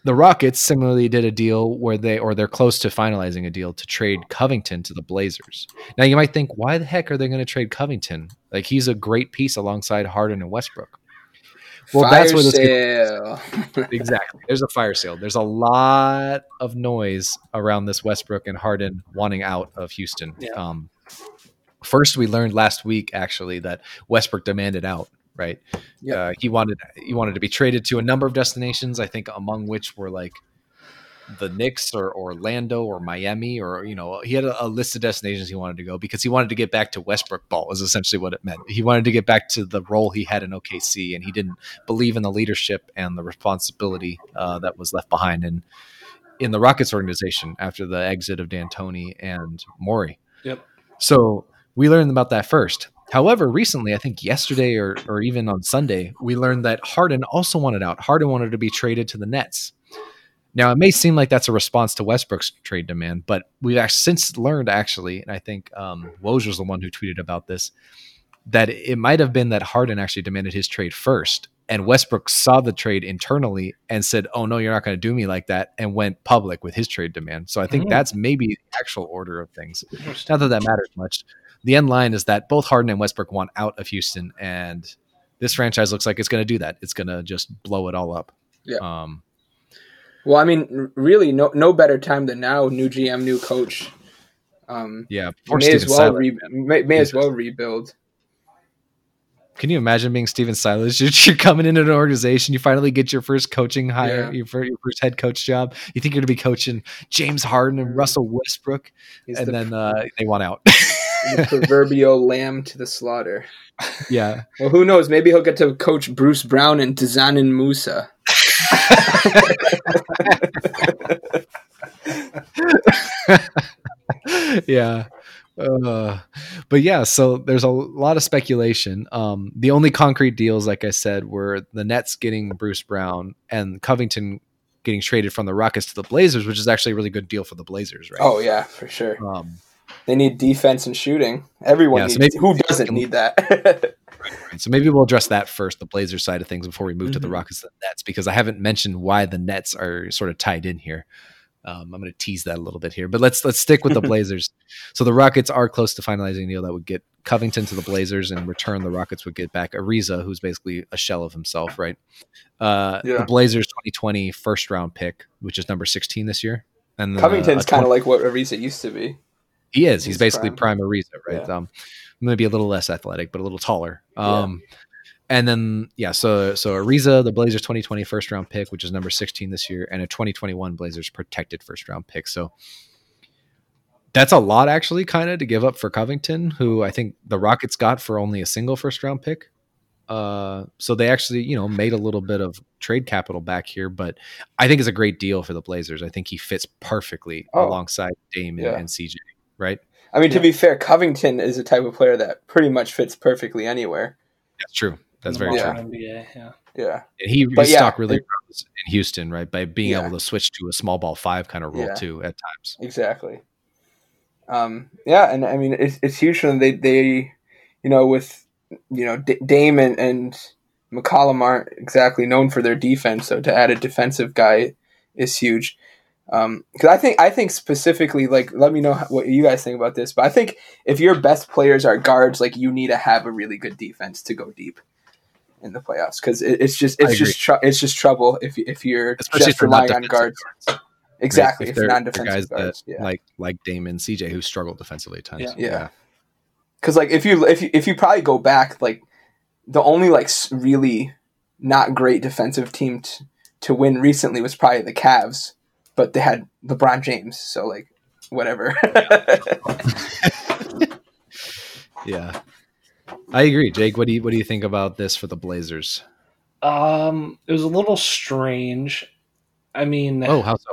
the Rockets similarly did a deal where they, or they're close to finalizing a deal to trade Covington to the Blazers. Now you might think, why the heck are they going to trade Covington? Like he's a great piece alongside Harden and Westbrook. Well, Fire that's where this sale. exactly. There's a fire sale. There's a lot of noise around this Westbrook and Harden wanting out of Houston. Yeah. Um, first, we learned last week actually that Westbrook demanded out. Right. yeah, Uh, he wanted he wanted to be traded to a number of destinations. I think among which were like the Knicks or Orlando or Miami or you know he had a, a list of destinations he wanted to go because he wanted to get back to Westbrook ball is essentially what it meant. He wanted to get back to the role he had in OKC and he didn't believe in the leadership and the responsibility uh, that was left behind in in the Rockets organization after the exit of D'Antoni and Morey. Yep. So we learned about that first. However, recently, I think yesterday or, or even on Sunday, we learned that Harden also wanted out. Harden wanted to be traded to the Nets. Now, it may seem like that's a response to Westbrook's trade demand, but we've since learned, actually, and I think um, Woj was the one who tweeted about this, that it might have been that Harden actually demanded his trade first. And Westbrook saw the trade internally and said, Oh, no, you're not going to do me like that, and went public with his trade demand. So I think Mhm. that's maybe the actual order of things. Not that that matters much. The end line is that both Harden and Westbrook want out of Houston, and this franchise looks like it's going to do that. It's going to just blow it all up. Yeah. Um, Well, I mean, really, no no better time than now. New GM, new coach. Um, yeah. May as well re- may, may as well rebuild. Can you imagine being Stephen Silas? You're, coming into an organization, you finally get your first coaching hire, Yeah. your, fir- your first head coach job. You think you're going to be coaching James Harden and Mhm. Russell Westbrook, He's and the, then uh, they want out. the proverbial lamb to the slaughter. yeah. Well, who knows? Maybe he'll get to coach Bruce Brown and Dzanan Musa. yeah. Uh, but yeah, so there's a lot of speculation. Um, the only concrete deals, like I said, were the Nets getting Bruce Brown and Covington getting traded from the Rockets to the Blazers, which is actually a really good deal for the Blazers, right? Oh yeah, for sure. Um, they need defense and shooting. Everyone Yeah, so needs. who doesn't need that? Right. So maybe we'll address that first, the Blazers side of things, before we move to the Mhm. Rockets and the Nets, because I haven't mentioned why the Nets are sort of tied in here. Um, I'm going to tease that a little bit here, but let's let's stick with the Blazers. So the Rockets are close to finalizing a deal that would get Covington to the Blazers, and in return, the Rockets would get back Ariza, who's basically a shell of himself, right? Uh, Yeah. The Blazers 2020 first round pick, which is number 16 this year, and uh, Covington's a kind of 20 like what Ariza used to be. He is. He's He's basically prime. prime Ariza, right? Yeah. Um, maybe a little less athletic, but a little taller. Yeah. Um, and then yeah, so so Ariza, the Blazers 2020 first round pick, which is number 16 this year, and a 2021 Blazers protected first round pick. So that's a lot actually, kind of to give up for Covington, who I think the Rockets got for only a single first round pick. Uh, so they actually, you know, made a little bit of trade capital back here, but I think it's a great deal for the Blazers. I think he fits perfectly Oh. alongside Dame and, Yeah. and CJ, right? I mean, to be fair, Covington is a type of player that pretty much fits perfectly anywhere. That's true. That's very the true. NBA. Yeah. Yeah, And he But his yeah, stock really it- in Houston, right? By being Yeah. able to switch to a small ball five kind of role Yeah. too at times. exactly. Um, yeah, and I mean, it's it's huge for them. They they, you know, with you know D- Dame and, and McCollum aren't exactly known for their defense, so to add a defensive guy is huge. Um, because I think I think specifically, like, let me know how- what you guys think about this. But I think if your best players are guards, like, you need to have a really good defense to go deep in the playoffs. Because it, it's just it's just tr- it's just trouble if if you're Especially just if they're not relying on guards. guards. Exactly, If if, non they're defensive guys guards. that yeah. like like Dame and CJ who struggled defensively at times. Yeah. Yeah. because like if you if you if you probably go back like the only like really not great defensive team t- to win recently was probably the Cavs, but they had LeBron James, so like whatever. Yeah. I agree, Jake. What do you what do you think about this for the Blazers? Um, it was a little strange. I mean, Oh, how so?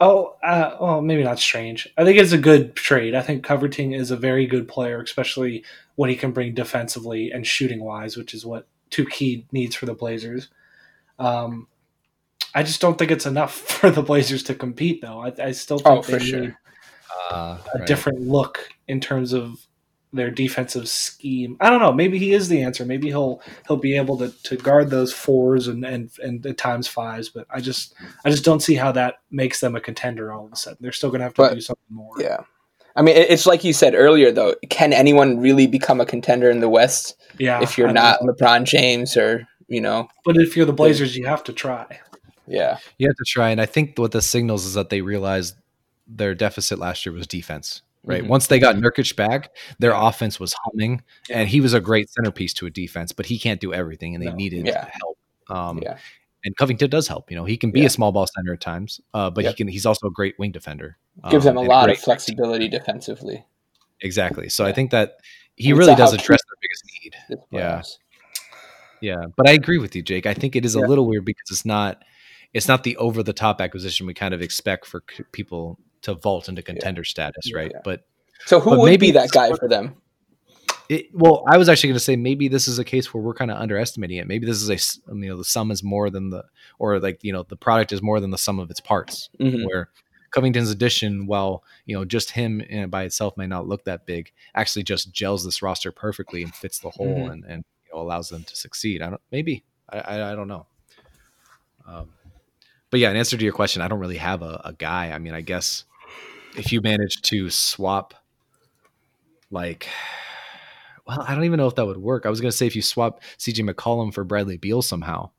Oh, uh, well, maybe not strange. I think it's a good trade. I think Covington is a very good player, especially what he can bring defensively and shooting wise, which is what two key needs for the Blazers. Um, I just don't think it's enough for the Blazers to compete, though. I, I still think Oh, they for sure. need Uh, a right. different look in terms of their defensive scheme. I don't know. Maybe he is the answer. Maybe he'll he'll be able to, to guard those fours and, and and at times fives. But I just I just don't see how that makes them a contender all of a sudden. They're still going to have to But- do something more. yeah, I mean it's like you said earlier though. Can anyone really become a contender in the West Yeah, if you're I not know. LeBron James or you know? But if you're the Blazers, you have to try. Yeah, You have to try, and I think what the signals is that they realized their deficit last year was defense. Right. Mhm. Once they got Nurkic back, their offense was humming, Yeah. and he was a great centerpiece to a defense. But he can't do everything, and they No. needed Yeah. help. Um, Yeah. And Covington does help. You know, he can be a small ball center at times, uh, but Yep. he can. He's also a great wing defender. gives um, them a lot great- of flexibility defensively. Exactly. So I think that he And really does address their biggest need. Yeah. Yeah, but I agree with you, Jake. I think it is a little weird because it's not it's not the over the top acquisition we kind of expect for c- people to vault into contender status, Yeah. right? But So who But would maybe be that guy for them? it, well, I was actually going to say maybe this is a case where we're kind of underestimating it. Maybe this is a you know the sum is more than the or like you know the product is more than the sum of its parts. Mhm. Where Covington's addition, while you know just him uh, by itself may not look that big, actually just gels this roster perfectly and fits the hole Mhm. and and you know, allows them to succeed. I don't maybe I I, I don't know. Um, but yeah, in answer to your question, I don't really have a, a guy. I mean, I guess if you manage to swap like well, I don't even know if that would work. I was going to say if you swap CJ McCollum for Bradley Beal somehow,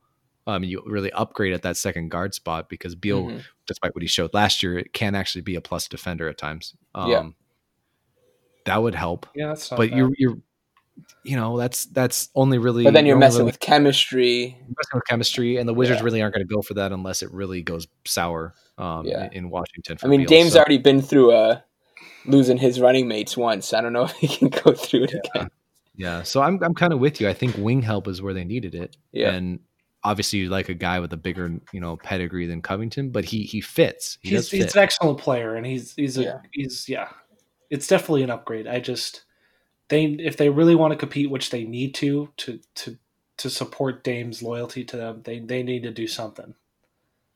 um, you really upgrade at that second guard spot because Beal, Mhm. despite what he showed last year, it can actually be a plus defender at times. Um, Yeah. that would help. Yeah, that's But bad. you're you're, you know, that's that's only really. But then you're messing really with chemistry. messing with chemistry, and the Wizards Yeah. really aren't going to go for that unless it really goes sour. Um, Yeah. in, in Washington. I mean, Beal, Dame's so- already been through uh, losing his running mates once. I don't know if he can go through it again. Yeah, so I'm I'm kind of with you. I think wing help is where they needed it. Yeah. and obviously you like a guy with a bigger you know pedigree than Covington, but he he fits. He he's, does he's an excellent player, and he's he's a Yeah. he's yeah it's definitely an upgrade. I just they if they really want to compete, which they need to to to to support Dame's loyalty to them, they they need to do something.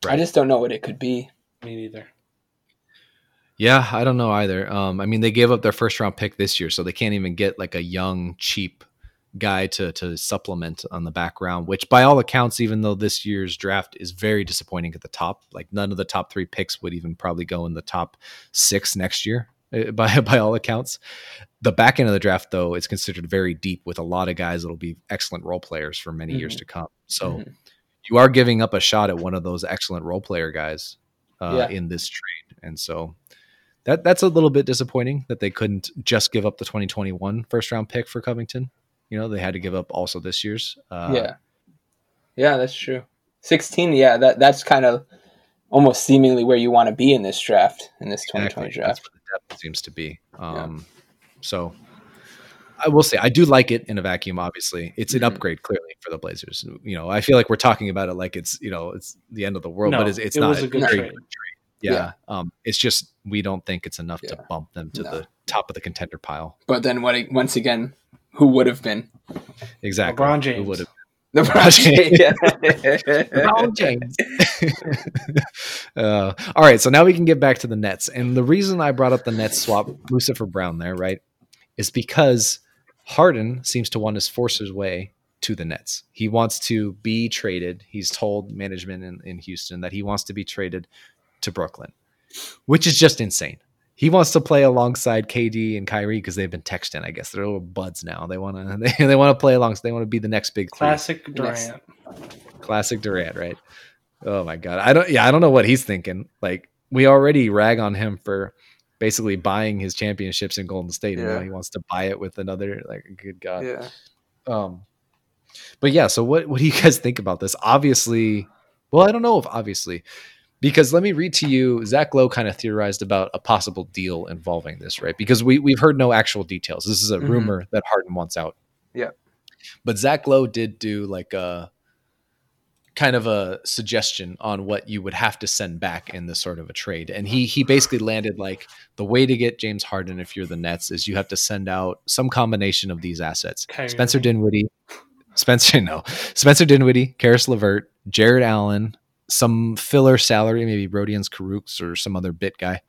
Right. I just don't know what it could be. Me neither. Yeah, I don't know either. Um, I mean, they gave up their first round pick this year, so they can't even get like a young, cheap guy to to supplement on the background. Which, by all accounts, even though this year's draft is very disappointing at the top, like none of the top three picks would even probably go in the top six next year. Uh, by by all accounts, the back end of the draft though is considered very deep with a lot of guys that'll be excellent role players for many mm-hmm. years to come. So. Mm-hmm. You are giving up a shot at one of those excellent role player guys uh, yeah. in this trade, and so that that's a little bit disappointing that they couldn't just give up the 2021 first round pick for Covington. You know, they had to give up also this year's. Uh, yeah, yeah, that's true. 16, yeah, that that's kind of almost seemingly where you want to be in this draft in this exactly. 2020 draft. That's depth seems to be. Um, yeah. So I will say I do like it in a vacuum. Obviously, it's an mm-hmm. upgrade clearly for the Blazers. You know, I feel like we're talking about it like it's you know it's the end of the world, no, but it's, it's it not a good trade. trade yeah, yeah. Um, it's just we don't think it's enough yeah. to bump them to no. the top of the contender pile. But then, what? Once again, who would have been? Exactly, LeBron James. Who would have? LeBron James. LeBron James. uh, all right, so now we can get back to the Nets, and the reason I brought up the Nets swap for Brown there, right, is because Harden seems to want to force his way to the Nets. He wants to be traded. He's told management in, in Houston that he wants to be traded to Brooklyn, which is just insane. He wants to play alongside KD and Kyrie because they've been texting. I guess they're little buds now. They want to they, they want to play along. So They want to be the next big classic three. Durant. Classic Durant, right? Oh my god, I don't. Yeah, I don't know what he's thinking. Like we already rag on him for basically buying his championships in Golden State. Yeah. And now he wants to buy it with another. Like, good god. Yeah. Um. But yeah, so what what do you guys think about this? Obviously, well, I don't know if obviously because let me read to you zach lowe kind of theorized about a possible deal involving this right because we, we've heard no actual details this is a mm-hmm. rumor that harden wants out yeah but zach lowe did do like a kind of a suggestion on what you would have to send back in this sort of a trade and he he basically landed like the way to get james harden if you're the nets is you have to send out some combination of these assets okay. spencer dinwiddie spencer no spencer dinwiddie caris levert jarrett allen some filler salary, maybe Rodions Kurucs or some other bit guy.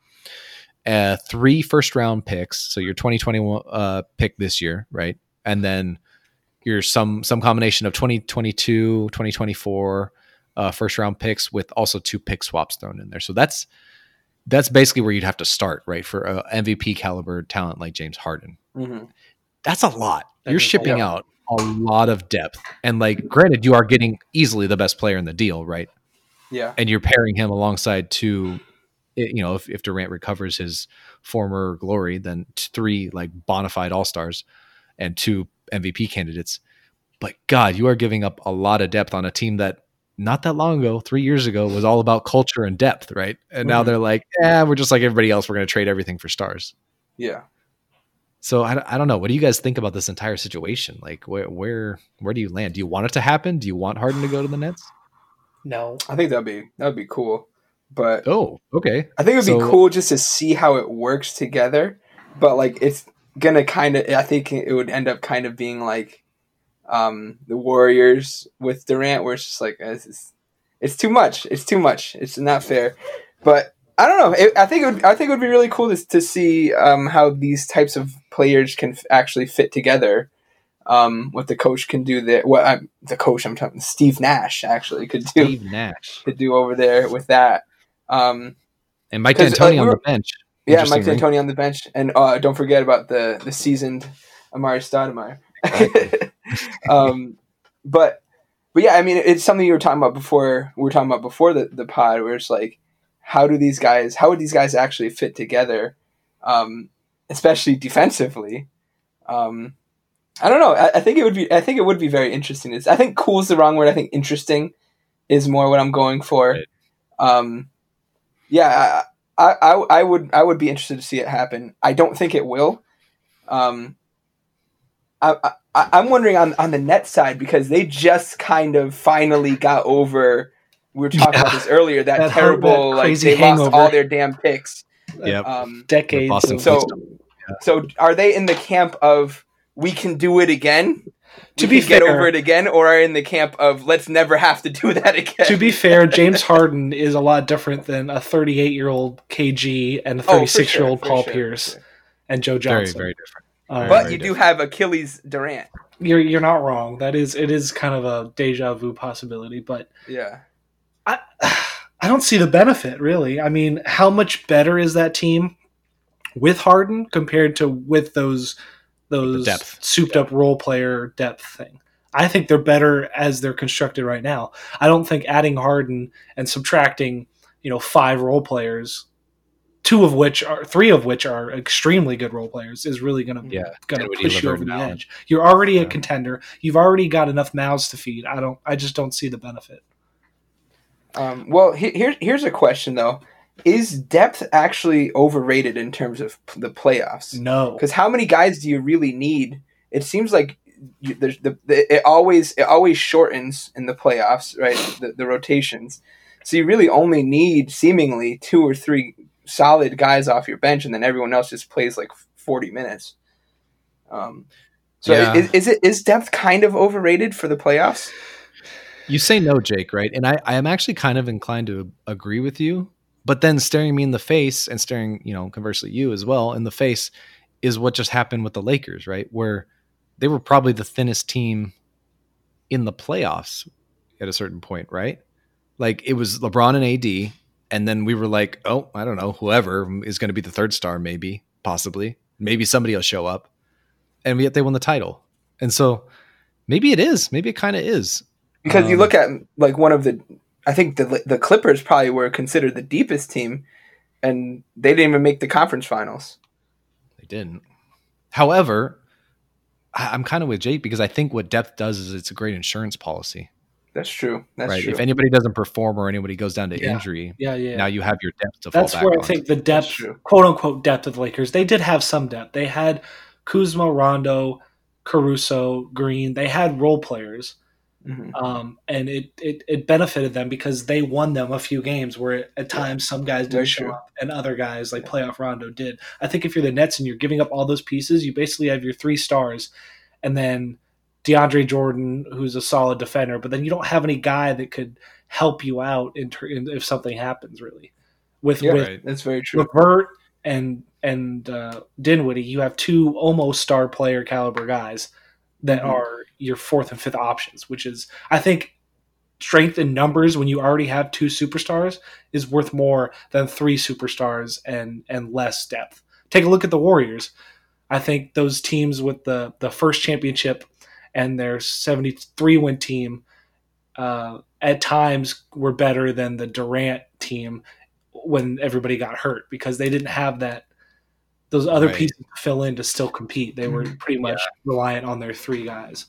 Uh, three first round picks, so your 2021 uh, pick this year, right? And then your some some combination of 2022, 2024 uh, first round picks with also two pick swaps thrown in there. So that's that's basically where you'd have to start, right? For a MVP caliber talent like James Harden. Mm-hmm. That's a lot. That You're shipping out a lot of depth, and like, granted, you are getting easily the best player in the deal, right? Yeah. And you're pairing him alongside two, you know, if, if Durant recovers his former glory, then three like bona fide all stars and two MVP candidates. But God, you are giving up a lot of depth on a team that not that long ago, three years ago, was all about culture and depth, right? And mm-hmm. now they're like, yeah, we're just like everybody else. We're going to trade everything for stars. Yeah. So I, I don't know. What do you guys think about this entire situation? Like, where where where do you land? Do you want it to happen? Do you want Harden to go to the Nets? No. I think that'd be that'd be cool. But oh, okay. I think it'd so, be cool just to see how it works together. But like it's gonna kind of I think it would end up kind of being like um the Warriors with Durant where it's just like it's, it's too much. It's too much. It's not fair. But I don't know. It, I think it would, I think it would be really cool to, to see um, how these types of players can f- actually fit together um, what the coach can do there. What I'm, the coach I'm talking, Steve Nash actually could do. Steve Nash could do over there with that. Um, and Mike D'Antoni uh, on the bench. Yeah, Mike D'Antoni on the bench, and uh, don't forget about the the seasoned Amar'e Stoudemire. um, but but yeah, I mean, it's something you were talking about before. We were talking about before the the pod, where it's like, how do these guys? How would these guys actually fit together? Um, especially defensively. Um, I don't know. I, I, think it would be. I think it would be very interesting. It's, I think "cool" is the wrong word. I think "interesting" is more what I'm going for. Right. Um, yeah, I, I, I would. I would be interested to see it happen. I don't think it will. Um, I, I, I'm wondering on on the net side because they just kind of finally got over. We were talking yeah. about this earlier. That, that terrible, that like they hangover. lost all their damn picks. Yeah, um, decades. So Yeah. So are they in the camp of we can do it again? To be fair, get over it again, or are in the camp of let's never have to do that again. To be fair, James Harden is a lot different than a 38 year old KG and a 36 year old Paul sure, Pierce sure. and Joe Johnson. Very, very different. Uh, but you do have Achilles Durant. You're you're not wrong. That is it is kind of a deja vu possibility, but yeah, I I don't see the benefit really. I mean, how much better is that team with Harden compared to with those those souped up role player depth thing? I think they're better as they're constructed right now. I don't think adding Harden and subtracting, you know, five role players two of which are three of which are extremely good role players is really going to yeah, going to push you over the edge. You're already yeah. a contender. You've already got enough mouths to feed. I don't. I just don't see the benefit. Um, well, here, here's a question though: Is depth actually overrated in terms of the playoffs? No, because how many guys do you really need? It seems like you, the, the, it always it always shortens in the playoffs, right? The, the rotations. So you really only need seemingly two or three solid guys off your bench, and then everyone else just plays like forty minutes. Um, so yeah. is, is it is depth kind of overrated for the playoffs? You say no, Jake, right? And I, I am actually kind of inclined to agree with you. But then staring me in the face and staring, you know, conversely you as well in the face is what just happened with the Lakers, right? Where they were probably the thinnest team in the playoffs at a certain point, right? Like it was LeBron and AD, and then we were like, oh, I don't know, whoever is going to be the third star, maybe, possibly, maybe somebody will show up, and yet they won the title, and so maybe it is, maybe it kind of is, because um, you look at like one of the, I think the the Clippers probably were considered the deepest team, and they didn't even make the conference finals. They didn't. However, I'm kind of with Jake because I think what depth does is it's a great insurance policy. That's true. That's right. True. If anybody doesn't perform or anybody goes down to yeah. injury, yeah, yeah, now you have your depth to That's fall back where I think the depth, quote unquote, depth of the Lakers. They did have some depth. They had Kuzma, Rondo, Caruso, Green. They had role players, mm-hmm. um, and it, it it benefited them because they won them a few games where at times yeah. some guys didn't show up and other guys like playoff Rondo did. I think if you're the Nets and you're giving up all those pieces, you basically have your three stars, and then DeAndre Jordan, who's a solid defender, but then you don't have any guy that could help you out in, ter- in if something happens. Really, with yeah, with right. that's very true. LeVert and and uh, Dinwiddie, you have two almost star player caliber guys that mm-hmm. are your fourth and fifth options, which is I think strength in numbers when you already have two superstars is worth more than three superstars and and less depth. Take a look at the Warriors. I think those teams with the the first championship and their 73 win team uh, at times were better than the Durant team when everybody got hurt because they didn't have that those other right. pieces to fill in to still compete. They were mm-hmm. pretty much yeah. reliant on their three guys.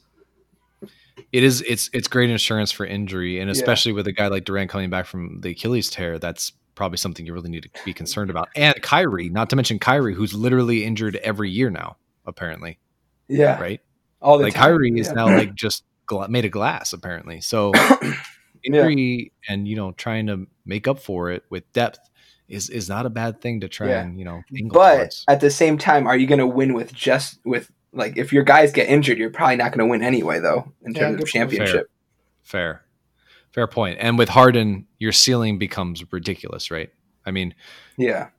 It is it's it's great insurance for injury, and especially yeah. with a guy like Durant coming back from the Achilles tear, that's probably something you really need to be concerned about. And Kyrie, not to mention Kyrie, who's literally injured every year now, apparently. Yeah. Right all the like time. Kyrie is now like just gla- made of glass apparently. So injury yeah. and you know trying to make up for it with depth is is not a bad thing to try yeah. and you know. But towards. at the same time, are you going to win with just with like if your guys get injured, you're probably not going to win anyway though in yeah, terms of championship. Fair. Fair. Fair point. And with Harden, your ceiling becomes ridiculous, right? I mean, yeah.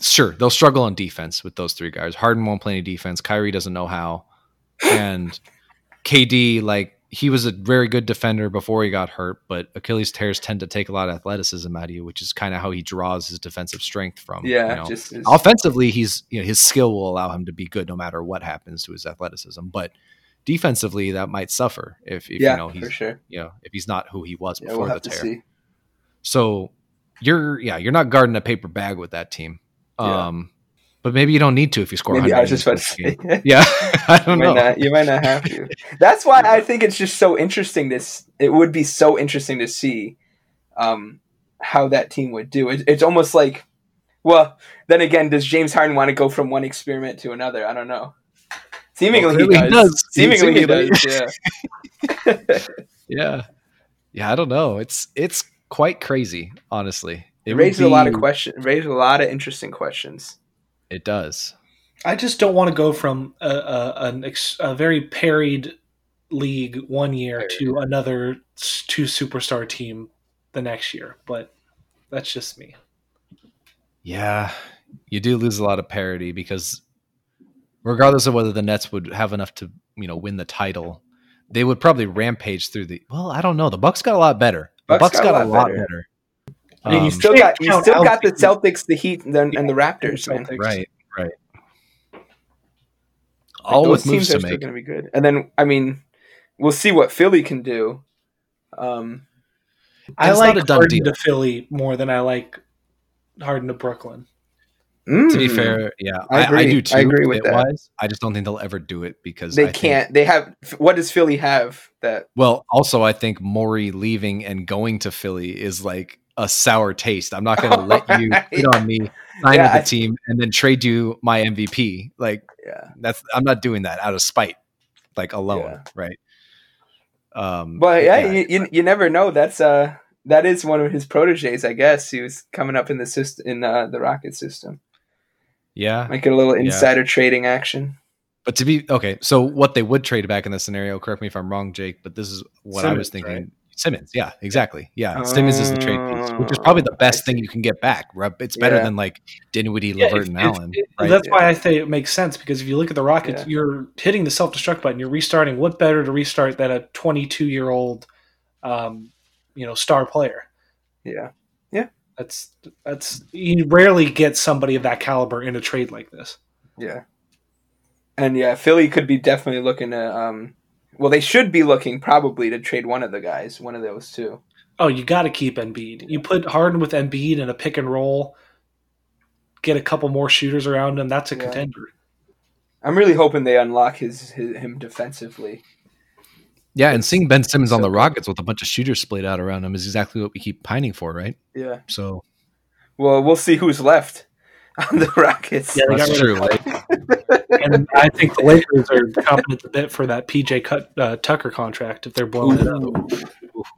Sure, they'll struggle on defense with those three guys. Harden won't play any defense. Kyrie doesn't know how and KD, like he was a very good defender before he got hurt, but Achilles tears tend to take a lot of athleticism out of you, which is kind of how he draws his defensive strength from. Yeah, you know? just offensively, he's you know his skill will allow him to be good no matter what happens to his athleticism, but defensively that might suffer if, if yeah, you know he's for sure. you know if he's not who he was yeah, before we'll the tear. So you're yeah you're not guarding a paper bag with that team. Yeah. Um, but maybe you don't need to if you score. Maybe I was just about to say. yeah, I don't you know. Not, you might not have to. That's why I think it's just so interesting. This it would be so interesting to see um, how that team would do. It, it's almost like, well, then again, does James Harden want to go from one experiment to another? I don't know. Seemingly well, he, does. does. Seemingly he, does. Yeah. yeah. Yeah. I don't know. It's it's quite crazy, honestly. It, it raises be... a lot of questions. Raises a lot of interesting questions. It does. I just don't want to go from a, a, an ex, a very parried league one year to another two superstar team the next year. But that's just me. Yeah, you do lose a lot of parity because regardless of whether the Nets would have enough to you know win the title, they would probably rampage through the. Well, I don't know. The Bucks got a lot better. The Bucks, Bucks got, got, a lot, better. better. I mean, you um, still got you still got the Celtics, the Heat, and, the, and the Raptors, man. Right, right. All like, with moves to make. Going to be good, and then I mean, we'll see what Philly can do. Um, I like Harden deal. to Philly more than I like Harden to Brooklyn. Mm. To be fair, yeah, I, I, I, do too. I agree with that. Wise. I just don't think they'll ever do it because they can't. Think, they have. What does Philly have that? Well, also, I think Morey leaving and going to Philly is like a sour taste. I'm not going to let you hit on me, sign yeah, with the team, and then trade you my MVP. Like, yeah, that's I'm not doing that out of spite, like alone, yeah. right? Um, but yeah, yeah. You, you never know. That's uh that is one of his proteges, I guess. He was coming up in the system in uh, the Rocket system. Yeah, might get a little insider trading action. But to be okay, so what they would trade back in this scenario, correct me if I'm wrong, Jake, but this is what Simmons, I was thinking. Right? Simmons, yeah, exactly. Yeah, uh, Simmons is the trade piece, which is probably the best thing you can get back. It's better yeah. than like Dinwiddie, yeah, LeVert, and Allen. right? That's why I say it makes sense because if you look at the Rockets, you're hitting the self destruct button. You're restarting. What better to restart than a 22 year old, um, you know, star player? Yeah, yeah. That's that's you rarely get somebody of that caliber in a trade like this. Yeah, and yeah, Philly could be definitely looking to. Um, well, they should be looking probably to trade one of the guys, one of those two. Oh, you got to keep Embiid. You put Harden with Embiid in a pick and roll, get a couple more shooters around him. That's a yeah. contender. I'm really hoping they unlock his, his him defensively. Yeah, and seeing Ben Simmons so on the Rockets with a bunch of shooters splayed out around him is exactly what we keep pining for, right? Yeah. So, well, we'll see who's left on the Rockets. Yeah, that's true. and I think the Lakers are confident a bit for that PJ Cut, uh, Tucker contract if they're blowing Ooh. it up.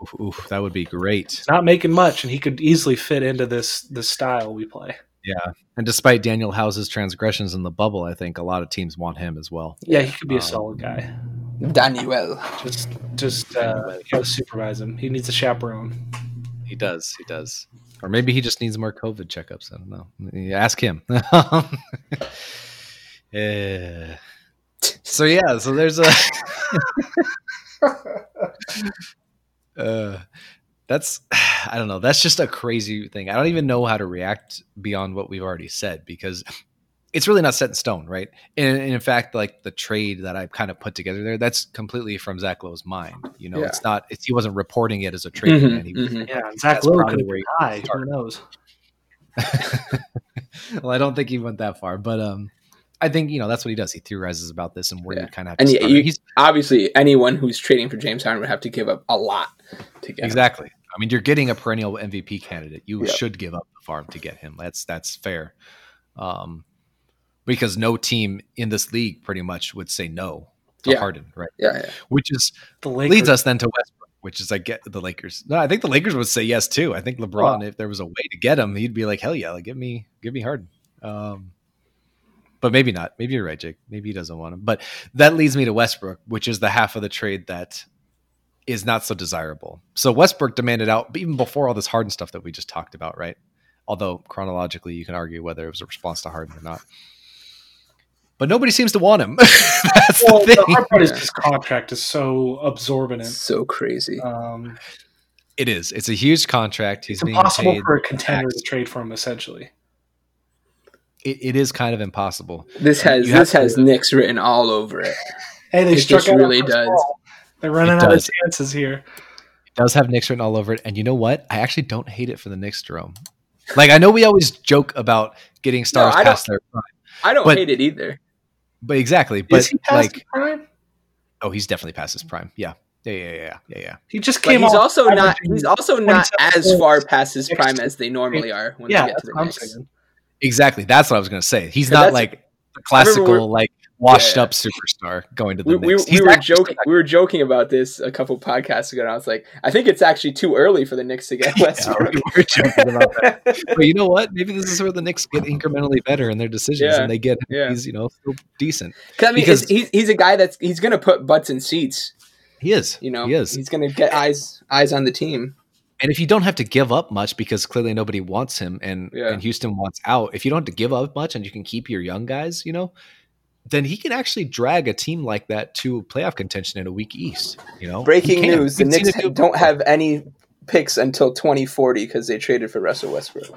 Oof, oof, that would be great. not making much, and he could easily fit into this this style we play. Yeah, and despite Danuel House's transgressions in the bubble, I think a lot of teams want him as well. Yeah, he could be um, a solid guy. Danuel. Just just uh, you gotta supervise him. He needs a chaperone. He does. He does. Or maybe he just needs more COVID checkups. I don't know. Ask him. yeah. So yeah. So there's a. uh, that's I don't know. That's just a crazy thing. I don't even know how to react beyond what we've already said because it's really not set in stone, right? And, and, in fact, like the trade that I've kind of put together there, that's completely from Zach Lowe's mind. You know, yeah. it's not. It's, he wasn't reporting it as a trade. Mm-hmm, mm-hmm. Yeah, Zach Lowe could be high. Who knows? well, I don't think he went that far, but um, I think you know that's what he does. He theorizes about this and where yeah. you kind of and you, he's obviously anyone who's trading for James Harden would have to give up a lot to get exactly. Him. I mean, you're getting a perennial MVP candidate. You yep. should give up the farm to get him. That's that's fair. Um, because no team in this league pretty much would say no to yeah. Harden, right? Yeah, yeah. Which is the leads us then to Westbrook, which is I get the Lakers. No, I think the Lakers would say yes too. I think LeBron, wow. if there was a way to get him, he'd be like, hell yeah, like give me give me Harden. Um, but maybe not. Maybe you're right, Jake. Maybe he doesn't want him. But that leads me to Westbrook, which is the half of the trade that is not so desirable. So Westbrook demanded out even before all this Harden stuff that we just talked about, right? Although chronologically, you can argue whether it was a response to Harden or not but nobody seems to want him. That's well, the, the hard part is his contract is so absorbent, so crazy. Um, it is. It's a huge contract. He's it's impossible for a contender to trade for him. Essentially, it, it is kind of impossible. This has this has to, Knicks written all over it. Hey, they it struck out really does. Ball. They're running it out does. of chances here. It does have Knicks written all over it, and you know what? I actually don't hate it for the Knicks, Jerome. Like I know we always joke about getting stars no, past their prime. I don't hate it either. But exactly, but like, oh, he's definitely past his prime. Yeah, yeah, yeah, yeah, yeah, yeah. He just came. But he's also not. He's also not as far past his prime as they normally are when yeah, they get to the Knicks. Exactly, that's what I was gonna say. He's not like classical like washed yeah. up superstar going to the we, Knicks. We, we were joking. We were joking about this a couple podcasts ago, and I was like, I think it's actually too early for the Knicks to get Westbrook. yeah, we were joking about that. but you know what? Maybe this is where the Knicks get incrementally better in their decisions, yeah. and they get yeah. he's you know decent. I mean, because he's he's a guy that's he's going to put butts in seats. He is. You know, he is. He's going to get eyes eyes on the team. And if you don't have to give up much because clearly nobody wants him and, and Houston wants out, if you don't have to give up much and you can keep your young guys, you know, then he can actually drag a team like that to playoff contention in a weak East. You know, breaking news: the Knicks do don't have any picks until 2040 because they traded for Russell Westbrook.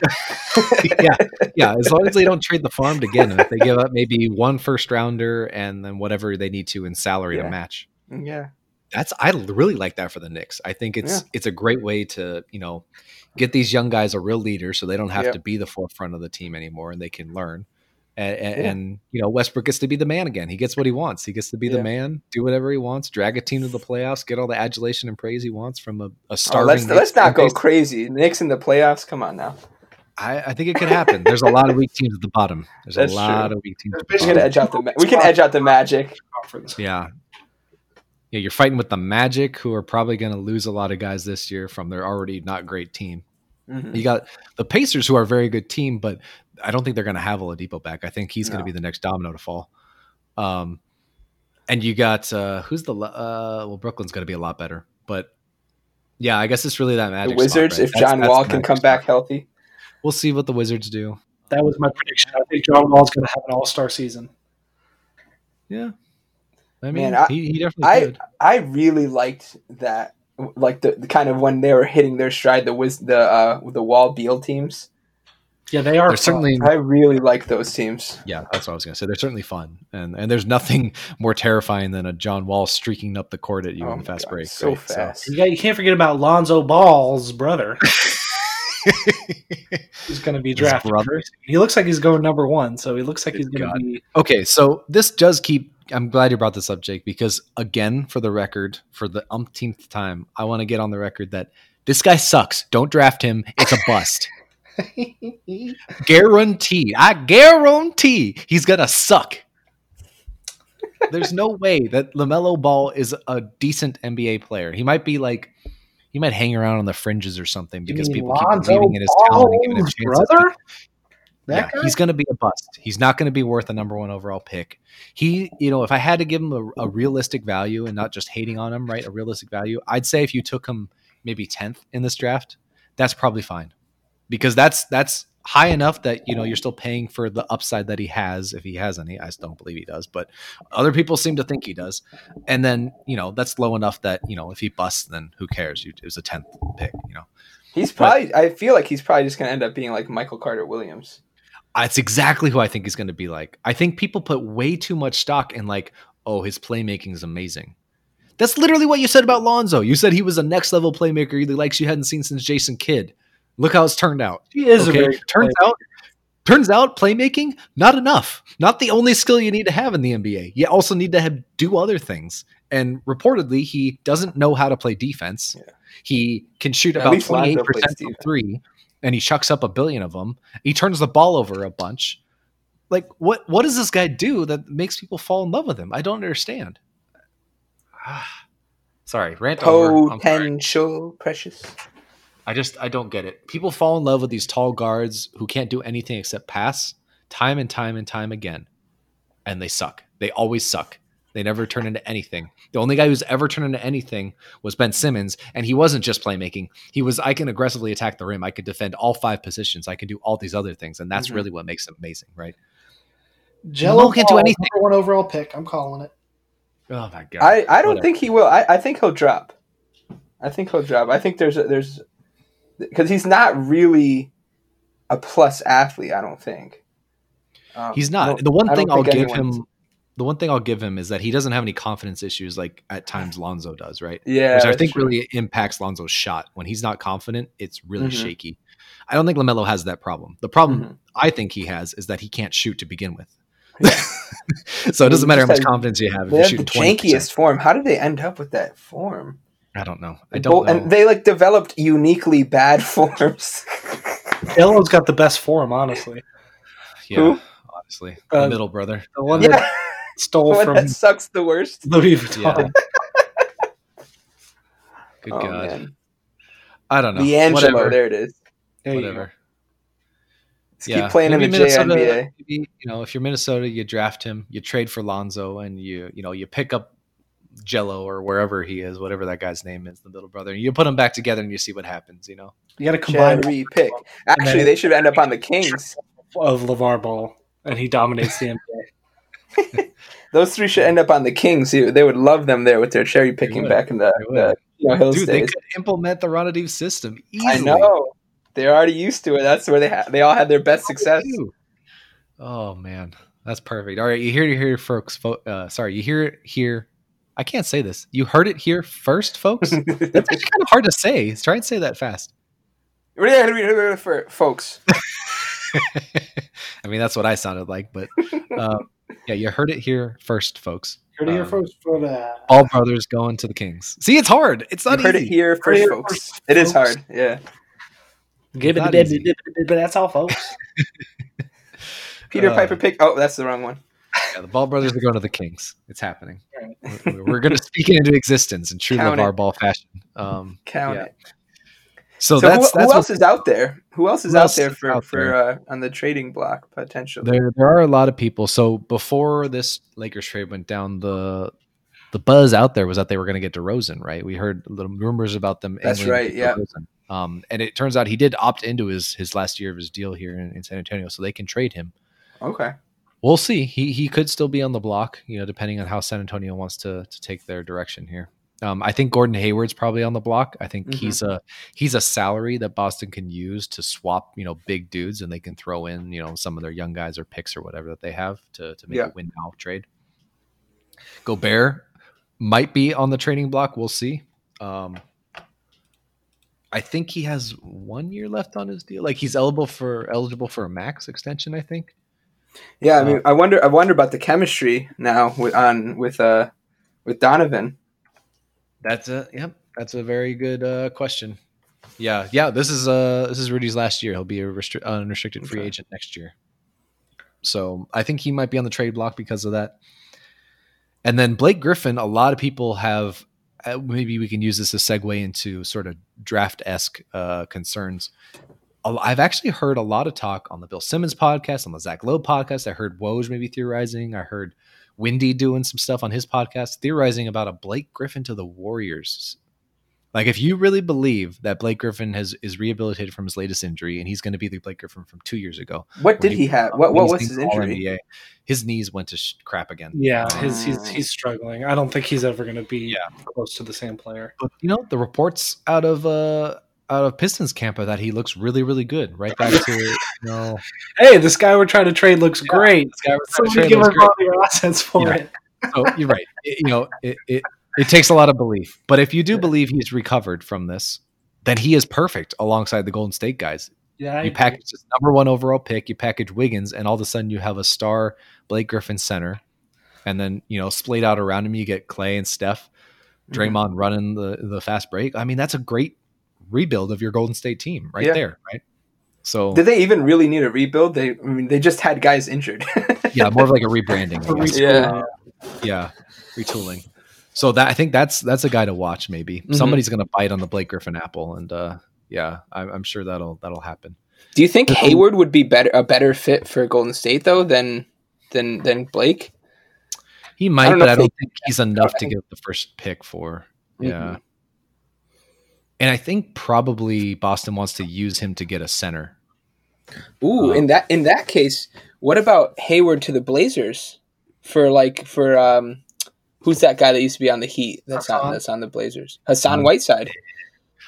yeah, yeah. As long as they don't trade the farm to get him, if they give up maybe one first rounder and then whatever they need to in salary yeah. to match. Yeah, that's I really like that for the Knicks. I think it's yeah. it's a great way to you know get these young guys a real leader, so they don't have yep. to be the forefront of the team anymore, and they can learn. And, and, yeah. and, you know Westbrook gets to be the man again. He gets what he wants. He gets to be yeah. the man, do whatever he wants, drag a team to the playoffs, get all the adulation and praise he wants from a, a star. Oh, let's, let's not go crazy. Knicks in the playoffs. Come on now. I, I, think it could happen. There's a lot of weak teams at the bottom. There's That's a lot true. of weak teams. We can edge out the we can edge out the Magic. Yeah, yeah. You're fighting with the Magic, who are probably going to lose a lot of guys this year from their already not great team. Mm-hmm. You got the Pacers, who are a very good team, but I don't think they're going to have Oladipo back. I think he's no. going to be the next domino to fall. Um, and you got uh, who's the uh, well Brooklyn's going to be a lot better, but yeah, I guess it's really that magic. The Wizards, spot, right? if John that's, Wall that's can come spot. back healthy, we'll see what the Wizards do. That was my prediction. I think John Wall's going to have an All Star season. Yeah, I mean, Man, I, he, he definitely I, could. I really liked that, like the, the, kind of when they were hitting their stride, the Wiz, the uh, the Wall Beal teams. Yeah, they are certainly. I really like those teams. Yeah, that's what I was going to say. They're certainly fun, and and there's nothing more terrifying than a John Wall streaking up the court at you oh in fast God, break. So right? fast. So. You, got, you can't forget about Lonzo Ball's brother. he's going to be drafted. He looks like he's going number one, so he looks like Good he's going to be. Okay, so this does keep. I'm glad you brought this up, Jake, because again, for the record, for the umpteenth time, I want to get on the record that this guy sucks. Don't draft him. It's a bust. guarantee. I guarantee he's gonna suck. There's no way that LaMelo Ball is a decent NBA player. He might be like he might hang around on the fringes or something because people Lonzo keep believing in his talent and giving him chances. Brother? yeah, he's going to be a bust. He's not going to be worth a number one overall pick. He, you know, if I had to give him a, a, realistic value and not just hating on him, right? A realistic value, I'd say if you took him maybe 10th in this draft, that's probably fine because that's that's high enough that you know you're still paying for the upside that he has if he has any. I don't believe he does, but other people seem to think he does. And then you know that's low enough that you know if he busts, then who cares? It was a tenth pick. You know, he's probably. But, I feel like he's probably just going to end up being like Michael Carter Williams. That's exactly who I think he's going to be like. I think people put way too much stock in like, oh, his playmaking is amazing. That's literally what you said about Lonzo. You said he was a next level playmaker, the likes you hadn't seen since Jason Kidd. Look how it's turned out. He is okay? turns player. out turns out playmaking not enough. Not the only skill you need to have in the NBA. You also need to have do other things. And reportedly, he doesn't know how to play defense. Yeah. He can shoot about twenty eight percent from three, and he chucks up a billion of them. He turns the ball over a bunch. Like what? What does this guy do that makes people fall in love with him? I don't understand. sorry, rant over. Potential precious. I just I don't get it. People fall in love with these tall guards who can't do anything except pass time and time and time again. And they suck. They always suck. They never turn into anything. The only guy who's ever turned into anything was Ben Simmons, and he wasn't just playmaking. He was I can aggressively attack the rim. I could defend all five positions. I can do all these other things, and that's mm-hmm. really what makes him amazing, right? Jello can't do anything. Number one overall pick. I'm calling it. Oh my god! I, I don't Whatever. think he will. I, I think he'll drop. I think he'll drop. I think there's a, there's because he's not really a plus athlete. I don't think um, he's not. The one thing I'll give him, the one thing I'll give him is that he doesn't have any confidence issues like at times Lonzo does, right? Yeah, which I think true. really impacts Lonzo's shot. When he's not confident, it's really mm-hmm. shaky. I don't think Lamelo has that problem. The problem mm-hmm. I think he has is that he can't shoot to begin with. Yeah. so it doesn't matter how much confidence you have. They if you have the 20%. jankiest form. How did they end up with that form? I don't know. I don't know. And they like developed uniquely bad forms. Gelo's got the best form, honestly. Yeah, Who? honestly, the uh, middle brother. The one yeah. that stole from that sucks the worst. Louis Vuitton. Yeah. Good oh, God. man. I don't know. D'Angelo, Whatever. there it is. There you go. Whatever. Let's keep playing in the maybe Minnesota, JNBA. maybe, you know, if you're Minnesota, you draft him, you trade for Lonzo, and you you know you pick up Gelo or wherever he is, whatever that guy's name is, the little brother, you put them back together and you see what happens. You know, You got to combine Cherry pick. Actually, they should end up on the Kings. of LaVar Ball, and he dominates the NBA. Those three should end up on the Kings. They they would love them there with their cherry picking back in the, They would. the you know, Hills dude, they days. could implement the Ranadivé system easily. I know. They're already used to it. That's where they ha- they all had their best success. Oh man, that's perfect. All right, you hear it here, folks. Uh, sorry, you hear it here. I can't say this. You heard it here first, folks. That's actually kind of hard to say. Try and say that fast. For folks. I mean, that's what I sounded like, but uh, yeah, you heard it here first, folks. Heard it here Um, first for the All brothers going to the Kings. See, it's hard. It's not You heard easy. it here Heard it first, here folks. first, It is folks. hard. Yeah. give it not the but that's all, folks. Peter Uh, Piper pick. Oh, that's the wrong one. Yeah, the Ball brothers are going to the Kings. It's happening. We're, we're going to speak it into existence in true Count LaVar. Ball fashion. Um, Count yeah. it. So, So, that's who, that's who else is out there? Who else is Who out else there for out for there? uh, on the trading block potentially? There, there are a lot of people. So before this Lakers trade went down, the the buzz out there was that they were going to get DeRozan. Right? We heard little rumors about them. That's right, yeah. Um, and it turns out he did opt into his his last year of his deal here in, in San Antonio, so they can trade him. Okay. We'll see. He he could still be on the block, you know, depending on how San Antonio wants to to take their direction here. Um, I think Gordon Hayward's probably on the block. I think Mhm. he's a he's a salary that Boston can use to swap, you know, big dudes, and they can throw in, you know, some of their young guys or picks or whatever that they have to to make Yeah. a win now trade. Gobert might be on the trading block. We'll see. Um, I think he has one year left on his deal. Like he's eligible for eligible for a max extension. I think. Yeah, I mean, I wonder. I wonder about the chemistry now with on with uh with Donovan. That's a yep. That's a very good uh, question. Yeah, yeah. This is uh this is Rudy's last year. He'll be a restri- unrestricted free agent next year. So I think he might be on the trade block because of that. And then Blake Griffin. A lot of people have. Uh, maybe we can use this as segue into sort of draft esque uh, concerns. A- I've actually heard a lot of talk on the Bill Simmons podcast, on the Zach Lowe podcast. I heard Woj maybe theorizing. I heard Windy doing some stuff on his podcast, theorizing about a Blake Griffin to the Warriors. Like, if you really believe that Blake Griffin has is rehabilitated from his latest injury and he's going to be the Blake Griffin from two years ago, What did when he have? What what was his injury? All-NBA, His knees went to sh- crap again. Yeah, his he's he's struggling. I don't think he's ever going to be Yeah. close to the same player. But you know, the reports out of uh out of Pistons camp that he looks really, really good. Right back to you know, Hey, this guy we're trying to trade looks great. this guy So trying to trade give all your assets for Yeah. it. so you're right. It- you know, it, it it takes a lot of belief. But if you do believe he's recovered from this, then he is perfect alongside the Golden State guys. Yeah, I You agree. package this number one overall pick, you package Wiggins, and all of a sudden you have a star Blake Griffin center, and then you know splayed out around him you get Klay and Steph, Mm-hmm. Draymond running the the fast break. I mean that's a great rebuild of your Golden State team right Yeah. there, right? So Did they even really need a rebuild? They, I mean, they just had guys injured. yeah, more of like a rebranding. I guess. Yeah. yeah retooling so that i think that's that's a guy to watch maybe Mhm. somebody's gonna bite on the blake griffin apple and uh yeah I'm, I'm sure that'll that'll happen Do you think Hayward would be better a better fit for Golden State though than than than Blake? he might don't but i don't think he's enough to get the first pick for Mhm. yeah and i think probably boston wants to use him to get a center Ooh, Uh, in that in that case, what about Hayward to the Blazers for like for um who's that guy that used to be on the Heat that's on that's on the Blazers? Hassan Um, Whiteside.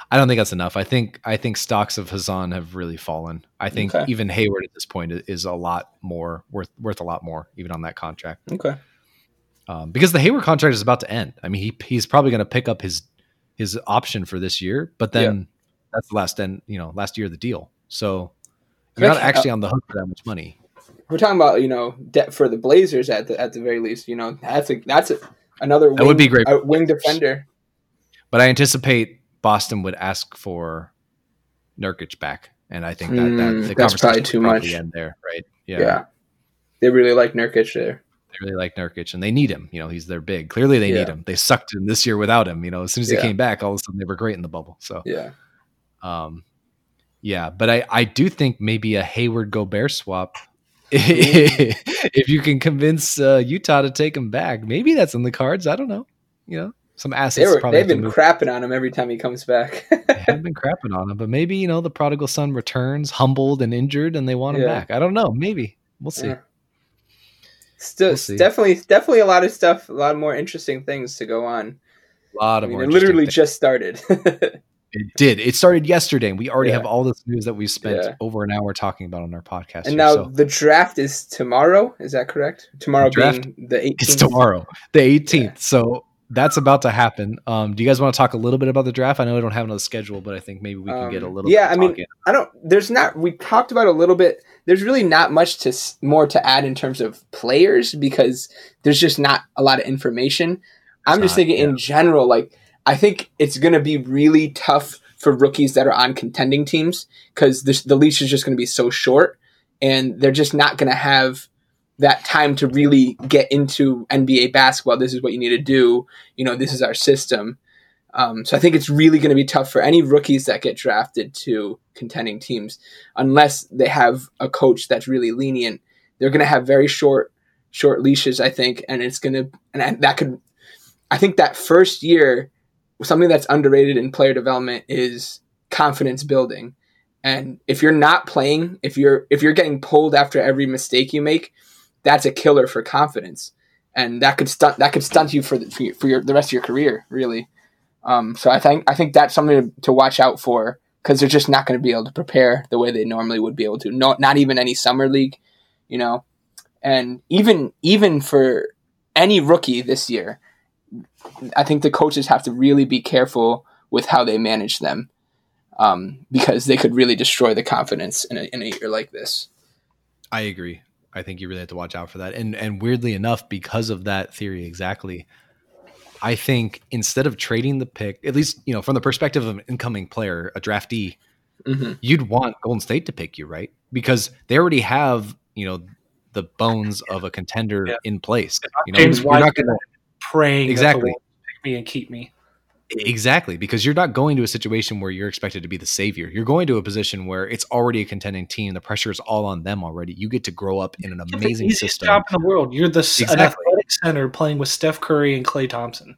i don't think that's enough i think i think stocks of Hassan have really fallen i think Okay. even hayward at this point is a lot more worth worth a lot more even on that contract Okay. um, because the Hayward contract is about to end. I mean, he he's probably going to pick up his his option for this year, but then that's the last end, you know, last year of the deal. So you're not actually on the hook for that much money. We're talking about you know debt for the Blazers at the at the very least. You know that's a that's a, another wing, That would be great. a wing defender. But I anticipate Boston would ask for Nurkic back, and I think that, that Mm, the that's probably too probably much. end there, right? Yeah. they really like Nurkic there. They really like Nurkic and they need him. You know, he's their big. Clearly, they Yeah. need him. They sucked him this year without him. You know, as soon as Yeah. he came back, all of a sudden they were great in the bubble. So, Yeah. um, yeah, but I, I do think maybe a Hayward Gobert swap. if you can convince uh, Utah to take him back, maybe that's in the cards. I don't know. You know, some They assets probably they've been crapping on him every time he comes back. they have been crapping on him, but maybe you know the prodigal son returns, humbled and injured, and they want him Yeah. back. I don't know. Maybe we'll see. Yeah. Still, We'll definitely, definitely a lot of stuff, a lot more interesting things to go on. A lot I of mean, more. it literally things. just started. it did. It started yesterday, and we already Yeah. have all this news that we spent Yeah. over an hour talking about on our podcast. and here, now so the draft is tomorrow. Is that correct? Tomorrow The being the 18th. it's tomorrow, the 18th. So that's about to happen. Um, do you guys want to talk a little bit about the draft? I know we don't have another schedule, but I think maybe we can get a Um, little. yeah, I mean, in. I don't. There's not. We talked about a little bit. There's really not much to more to add in terms of players because there's just not a lot of information. I'm just not, thinking yeah. in general. Like I think it's going to be really tough for rookies that are on contending teams because the the leash is just going to be so short, and they're just not going to have that time to really get into NBA basketball. This is what you need to do. You know, this is our system. Um, so I think it's really going to be tough for any rookies that get drafted to contending teams, unless they have a coach that's really lenient. They're going to have very short, short leashes, I think, and it's going to, and that could, I think that first year, something that's underrated in player development is confidence building. And if you're not playing, if you're if you're getting pulled after every mistake you make, that's a killer for confidence, and that could stunt that could stunt you for the, for, your, for your, the rest of your career, really. Um, so I think I think that's something to, to watch out for because they're just not going to be able to prepare the way they normally would be able to. No, not even any summer league, you know, and even even for any rookie this year, I think the coaches have to really be careful with how they manage them um, because they could really destroy the confidence in a, in a year like this. I agree. I think you really have to watch out for that. And and weirdly enough, because of that theory exactly, I think instead of trading the pick, at least you know from the perspective of an incoming player, a draftee, hmm you'd want Golden State to pick you, right? Because they already have you know the bones of a contender Yeah. in place. You know, James you're not Wiseman gonna praying Exactly. pick me and keep me. exactly because you're not going to a situation where you're expected to be the savior. You're going to a position where it's already a contending team. The pressure is all on them already. You get to grow up in an You have the amazing system. job in the world. You're the Exactly. Center playing with Steph Curry and Klay Thompson.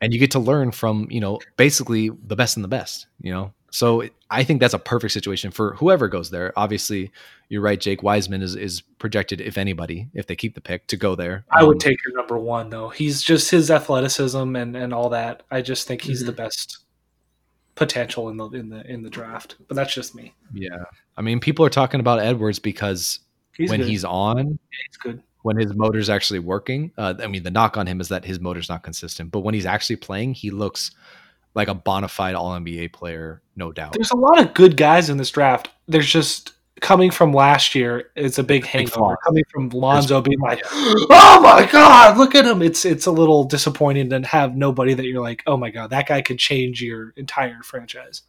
and you get to learn from you know basically the best and the best you know so i think that's a perfect situation for whoever goes there obviously you're right jake wiseman is, is projected if anybody if they keep the pick to go there I would Um, take your number one though. He's just his athleticism and, and all that. I just think he's Mhm. the best potential in the in the in the draft. But that's just me. yeah i mean people are talking about edwards because He's when good. he's on he's good. When his motor's actually working uh, i mean the knock on him is that his motor's not consistent but when he's actually playing he looks like a bona fide all nba player no doubt There's a lot of good guys in this draft. There's just coming from last year, it's a big hangover. Coming from Lonzo being like, "Oh my god, look at him!" It's it's a little disappointing to have nobody that you're like, "Oh my god, that guy could change your entire franchise."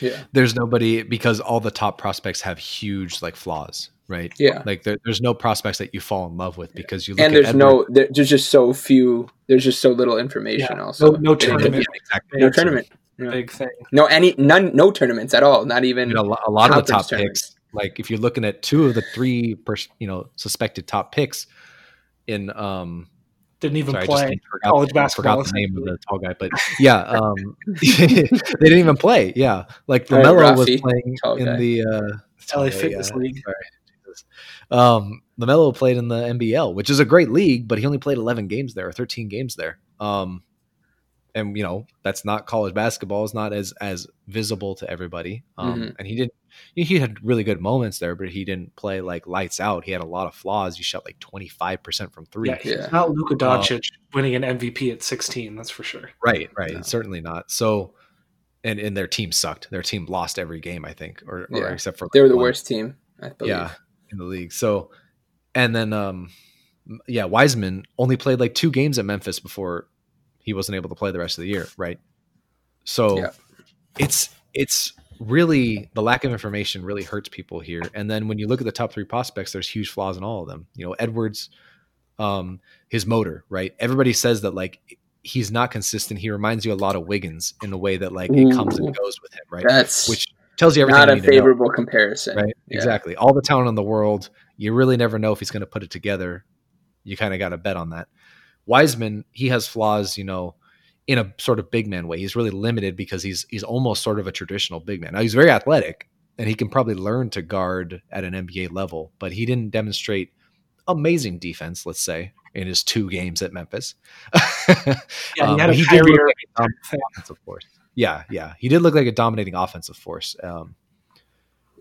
Yeah, there's nobody because all the top prospects have huge like flaws right yeah. like there, there's no prospects that you fall in love with because you look And there's Edwards- no, there, there's just so few. There's just so little information. Also, No, no tournament. get- exactly. No tournament. Yeah. Big thing. No any none. No tournaments at all. Not even. mean, a, a lot of the top picks like if you're looking at two of the three pers- you know suspected top picks in um Didn't even sorry, I play. just forgot, college I basketball, forgot the name of the tall guy but yeah um they didn't even play yeah like Right, LaMelo was playing in guy. the uh tall LA guy, Fitness yeah. League. Sorry, Jesus. Um, Lamelo played in the NBL, which is a great league, but he only played 11 games there, or 13 games there. Um, and you know that's not college basketball; it's not as as visible to everybody. Um, Mhm. And he didn't. He had really good moments there, but he didn't play like lights out. He had a lot of flaws. He shot like 25 percent from three. Yeah, he's Yeah. not Luka Doncic winning an MVP at 16. That's for sure. Right, right. No. Certainly not. So, and and their team sucked. Their team lost every game, I think, or, or Yeah. except for they were the one. worst team. I believe. yeah in the league so and then um yeah wiseman only played like two games at memphis before he wasn't able to play the rest of the year right so Yeah. it's it's really the lack of information really hurts people here and then when you look at the top three prospects there's huge flaws in all of them you know edwards um, his motor, right? Everybody says that like he's not consistent. He reminds you a lot of Wiggins in the way that like it comes and goes with him, right? That's Which tells you everything. not a favorable comparison, right? Yeah. Exactly. All the talent in the world, you really never know if he's going to put it together. You kind of got to bet on that. Wiseman, he has flaws, you know, in a sort of big man way. He's really limited because he's he's almost sort of a traditional big man. Now he's very athletic and he can probably learn to guard at an NBA level, but he didn't demonstrate amazing defense, let's say, in his two games at Memphis. yeah, he um, had a he did look like a offensive force. Yeah, yeah, he did look like a dominating offensive force. Um,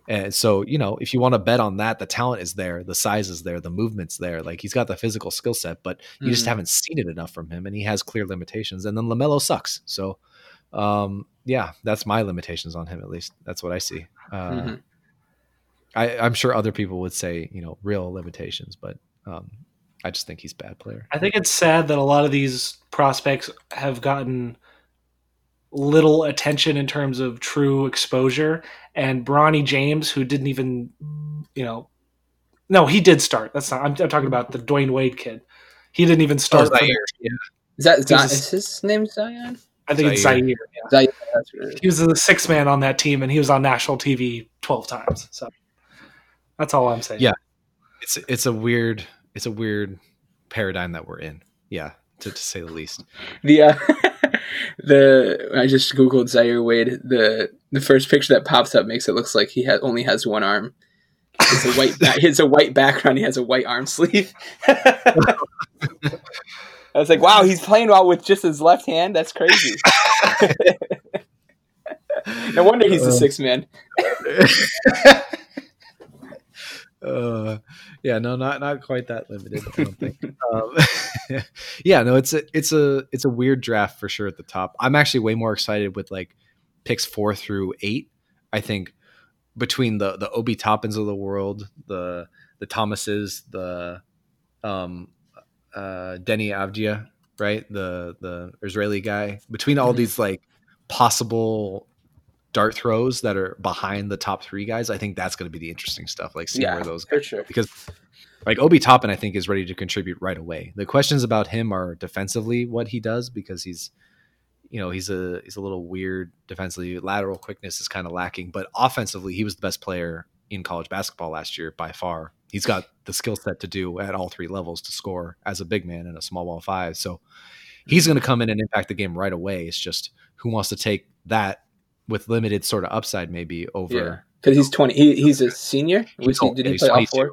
and so, you know, if you want to bet on that, the talent is there, the size is there, the movement's there. Like he's got the physical skill set, but you mm-hmm. just haven't seen it enough from him, and he has clear limitations. And then Lamelo sucks. So, um, yeah, that's my limitations on him. At least that's what I see. Uh, mm-hmm. I, I'm sure other people would say, you know, real limitations, but um, I just think he's a bad player. I think it's sad that a lot of these prospects have gotten little attention in terms of true exposure. And Bronny James, who didn't even, you know, no, he did start. That's not. I'm, I'm talking about the Dwyane Wade kid. He didn't even start. Oh, yeah. Is that Zion, is his name Zion? I think Zaire. it's Zaire. Yeah. Zaire he was the sixth man on that team, and he was on national TV twelve times. So that's all I'm saying. Yeah, it's it's a weird it's a weird paradigm that we're in. Yeah, to, to say the least. The uh, the I just googled Zaire Wade. The the first picture that pops up makes it looks like he has only has one arm. It's a white. He has a white background. He has a white arm sleeve. I was like, wow, he's playing well with just his left hand. That's crazy. no wonder he's the uh, sixth man. uh, yeah, no, not not quite that limited. I don't think. um, yeah, no, it's a it's a it's a weird draft for sure at the top. I'm actually way more excited with like picks four through eight. I think between the the Obi Toppins of the world, the the Thomases, the um uh Deni Avdija, right? The the Israeli guy. Between all mm-hmm. these like possible dart throws that are behind the top three guys, I think that's going to be the interesting stuff. Like seeing yeah, where those for sure. because like Obi Toppin, I think is ready to contribute right away. The questions about him are defensively what he does because he's you know he's a he's a little weird defensively. Lateral quickness is kind of lacking, but offensively he was the best player in college basketball last year by far. He's got the skill set to do at all three levels to score as a big man in a small ball five. So he's going to come in and impact the game right away. It's just who wants to take that with limited sort of upside maybe over yeah because he's 20 he, he's a senior? He's he, did he play all four?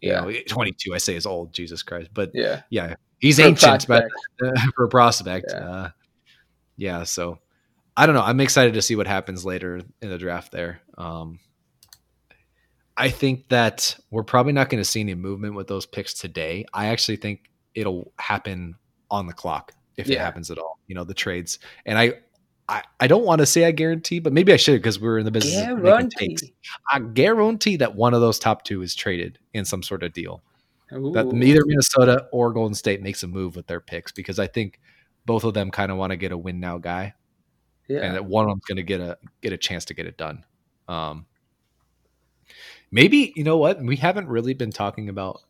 yeah 22 i say is old jesus christ but yeah. yeah he's for ancient but uh, for a prospect yeah. Uh, yeah so i don't know i'm excited to see what happens later in the draft there um i think that we're probably not going to see any movement with those picks today i actually think it'll happen on the clock if yeah. it happens at all you know the trades and i I, I don't want to say I guarantee, but maybe I should because we're in the business guarantee. I guarantee that one of those top two is traded in some sort of deal. Ooh. That either Minnesota or Golden State makes a move with their picks because I think both of them kind of want to get a win now guy. Yeah. And that one of them's going to get a get a chance to get it done. Um, maybe you know what we haven't really been talking about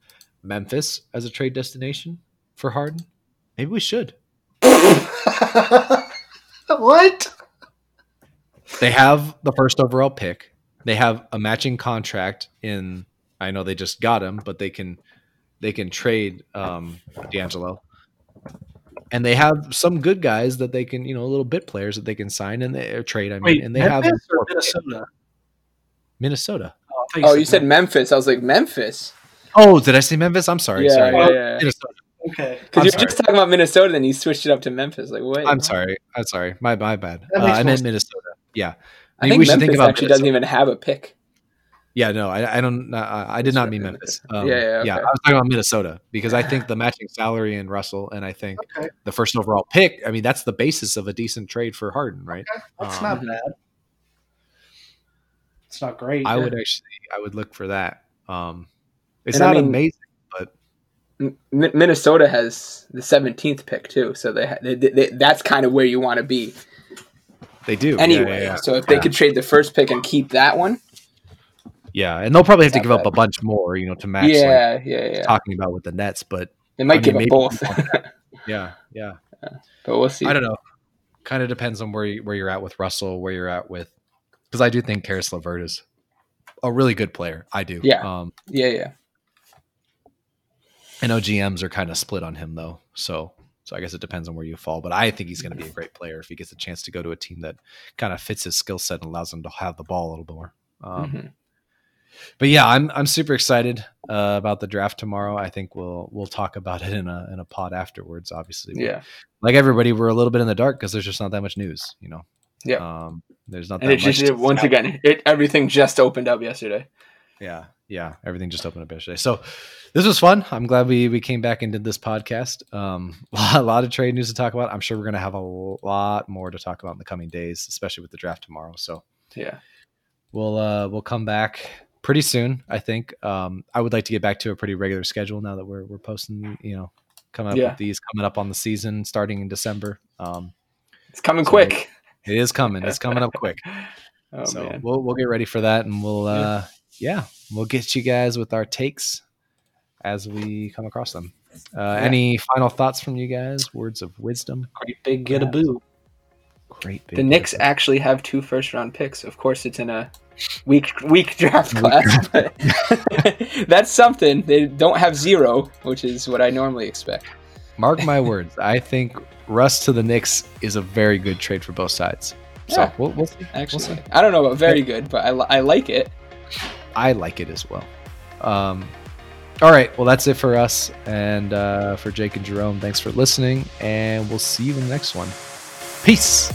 Memphis as a trade destination for Harden. Maybe we should. what? They have the first overall pick. They have a matching contract in. I know they just got him, but they can they can trade um, D'Angelo, and they have some good guys that they can you know little bit players that they can sign and they trade. I mean, Wait, and they Memphis have Minnesota. Minnesota. Oh, you, oh, said, you said Memphis. I was like Memphis. Oh, did I say Memphis? I'm sorry. Yeah, sorry. Yeah, yeah. Minnesota. Okay. Because you're sorry. just talking about Minnesota, then you switched it up to Memphis. Like, wait. I'm sorry. I'm sorry. My my bad. Uh, I meant Minnesota. Yeah. I, I think we Memphis should think about actually Minnesota. doesn't even have a pick. Yeah, no, I, I don't. Uh, I did not mean Memphis. Um, yeah, yeah, okay. yeah. I was talking about Minnesota because I think the matching salary in Russell, and I think okay. the first overall pick. I mean, that's the basis of a decent trade for Harden, right? Okay. That's um, not bad. It's not great. I would actually, I would look for that. Um, it's and not I mean, amazing, Minnesota has the 17th pick too, so they, they, they that's kind of where you want to be. They do anyway. Yeah, yeah, yeah. So if they could trade the first pick and keep that one, yeah, and they'll probably have to give bad. up a bunch more, you know, to match. Yeah, like, yeah, yeah. Talking about with the Nets, but They might I mean, give up both. yeah, yeah, but we'll see. I don't know. Kind of depends on where you, where you're at with Russell, where you're at with because I do think Caris LeVert is a really good player. I do. Yeah. Um, yeah. Yeah. I know GMs are kind of split on him though, so so I guess it depends on where you fall. But I think he's going to be a great player if he gets a chance to go to a team that kind of fits his skill set and allows him to have the ball a little more. Um, mm-hmm. But yeah, I'm I'm super excited uh, about the draft tomorrow. I think we'll we'll talk about it in a in a pod afterwards. Obviously, yeah. Like everybody, we're a little bit in the dark because there's just not that much news. You know. Yeah. Um, there's not. And it just once again, it everything just opened up yesterday. Yeah, yeah, everything just opened up yesterday. So this was fun. I'm glad we we came back and did this podcast. Um, a lot of trade news to talk about. I'm sure we're gonna have a lot more to talk about in the coming days, especially with the draft tomorrow. So yeah, we'll uh we'll come back pretty soon. I think. Um, I would like to get back to a pretty regular schedule now that we're we're posting. You know, coming up yeah. with these coming up on the season starting in December. Um, it's coming so quick. It is coming. It's coming up quick. oh, so man. we'll we'll get ready for that, and we'll uh, yeah, we'll get you guys with our takes as we come across them. Uh, yeah. Any final thoughts from you guys? Words of wisdom? Great big get a boo. Great. the Knicks actually have two first round picks. Of course, it's in a weak weak draft class, but that's something. They don't have zero, which is what I normally expect. Mark my words. I think Russ to the Knicks is a very good trade for both sides. So yeah, we'll, we'll see. Actually, we'll see. I don't know about very good, but I, I like it. I like it as well. Um, all right. Well, that's it for us. And uh, for Jake and Jerome, thanks for listening. And we'll see you in the next one. Peace.